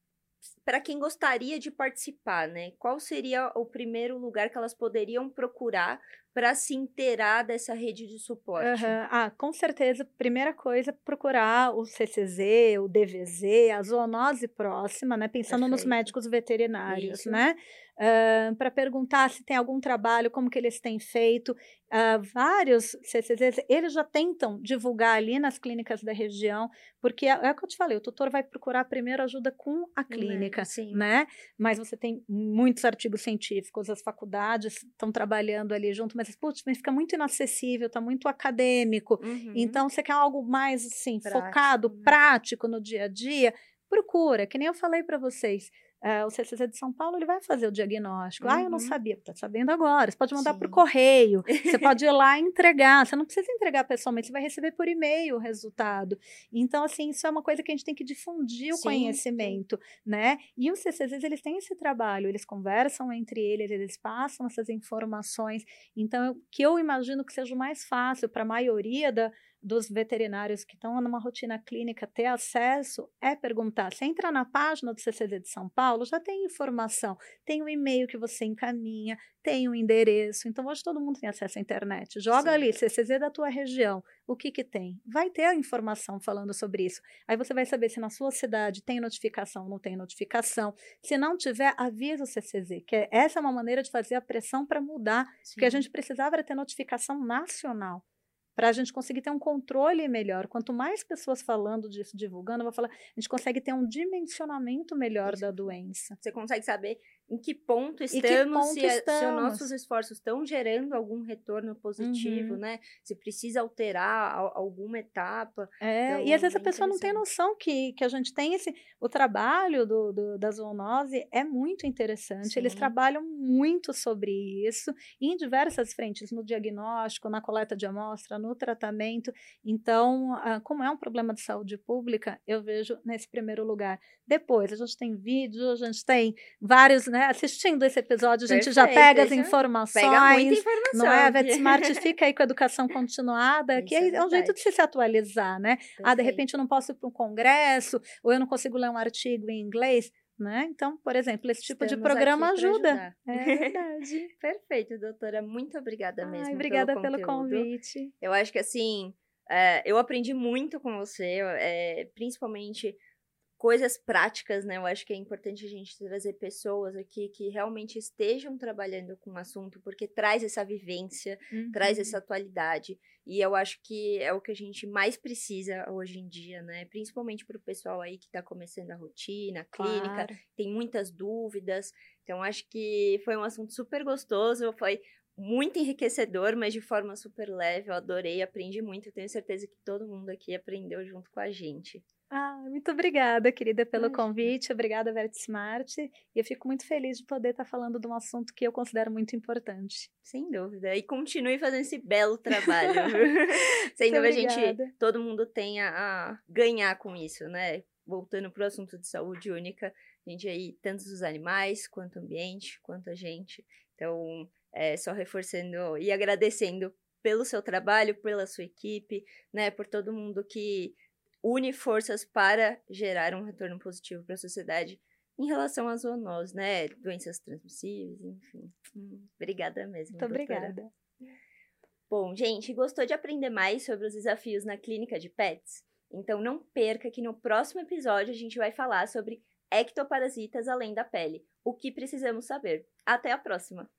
para quem gostaria de participar, né, qual seria o primeiro lugar que elas poderiam procurar para se inteirar dessa rede de suporte? Uhum. Ah, com certeza, primeira coisa, procurar o CCZ, o DVZ, a zoonose próxima, né? Pensando Perfeito. nos médicos veterinários, Isso. né? Uh, para perguntar se tem algum trabalho, como que eles têm feito. Uh, vários CCZs, eles já tentam divulgar ali nas clínicas da região, porque é, é o que eu te falei, o tutor vai procurar primeiro ajuda com a clínica, Sim. né? Mas você tem muitos artigos científicos, as faculdades estão trabalhando ali junto, mas, putz, mas fica muito inacessível, está muito acadêmico. Uhum. Então, você quer algo mais, assim, prático, focado, né? prático no dia a dia, procura, que nem eu falei para vocês uh, o CCC de São Paulo, ele vai fazer o diagnóstico. Uhum. Ah, eu não uhum. sabia, está sabendo agora. Você pode mandar por correio, você pode ir lá entregar. Você não precisa entregar pessoalmente, você vai receber por e-mail o resultado. Então, assim, isso é uma coisa que a gente tem que difundir o sim, conhecimento, né? E os CCCs, eles têm esse trabalho, eles conversam entre eles, eles passam essas informações. Então, o que eu imagino que seja o mais fácil para a maioria da dos veterinários que estão numa rotina clínica ter acesso é perguntar. Você entra na página do CCD de São Paulo, já tem informação, tem o um e-mail que você encaminha, tem o um endereço. Então, hoje todo mundo tem acesso à internet. Joga Sim. ali, CCZ da tua região, o que que tem? Vai ter a informação falando sobre isso. Aí você vai saber se na sua cidade tem notificação ou não tem notificação. Se não tiver, avisa o CCZ, que é, essa é uma maneira de fazer a pressão para mudar, Sim. porque a gente precisava ter notificação nacional para a gente conseguir ter um controle melhor. Quanto mais pessoas falando disso, divulgando, eu vou falar, a gente consegue ter um dimensionamento melhor da doença. Você consegue saber em que ponto estamos, que ponto se, estamos? se os nossos esforços estão gerando algum retorno positivo, uhum. né? Se precisa alterar alguma etapa. É, então, e às vezes a pessoa não tem noção que, que a gente tem esse. O trabalho do, do da zoonose é muito interessante. Sim. Eles trabalham muito sobre isso em diversas frentes, no diagnóstico, na coleta de amostra, no tratamento. Então, ah, como é um problema de saúde pública, eu vejo nesse primeiro lugar. Depois, a gente tem vídeos, a gente tem vários né, assistindo esse episódio, a gente Perfeito, já pega as informações. Pega muita informação. Não é? A VetSmart fica aí com a educação continuada, que é, é, um jeito de se atualizar, né? Perfeito. Ah, de repente eu não posso ir para um congresso, ou eu não consigo ler um artigo em inglês. Né? Então, por exemplo, esse tipo Estamos de programa ajuda. É verdade. Perfeito, doutora. Muito obrigada mesmo. Ai, obrigada pelo, pelo convite. Eu acho que assim, é, eu aprendi muito com você, é, principalmente coisas práticas, né? Eu acho que é importante a gente trazer pessoas aqui que realmente estejam trabalhando com o assunto, porque traz essa vivência, uhum. traz essa atualidade. E eu acho que é o que a gente mais precisa hoje em dia, né? Principalmente para o pessoal aí que está começando a rotina, a clínica, claro. tem muitas dúvidas. Então, acho que foi um assunto super gostoso, foi muito enriquecedor, mas de forma super leve. Eu adorei, aprendi muito. Eu tenho certeza que todo mundo aqui aprendeu junto com a gente. Ah, muito obrigada, querida, pelo convite. Obrigada, Vert Smart. E eu fico muito feliz de poder estar falando de um assunto que eu considero muito importante. Sem dúvida. E continue fazendo esse belo trabalho. Sem dúvida, gente, todo mundo tem a, a ganhar com isso, né? Voltando para o assunto de saúde única, a gente aí, tanto os animais, quanto o ambiente, quanto a gente. Então, é, só reforçando e agradecendo pelo seu trabalho, pela sua equipe, né? Por todo mundo que une forças para gerar um retorno positivo para a sociedade em relação às zoonoses, né? Doenças transmissíveis, enfim. Hum, obrigada mesmo. Muito doutora. obrigada. Bom, gente, gostou de aprender mais sobre os desafios na clínica de pets? Então não perca que no próximo episódio a gente vai falar sobre ectoparasitas além da pele. O que precisamos saber. Até a próxima!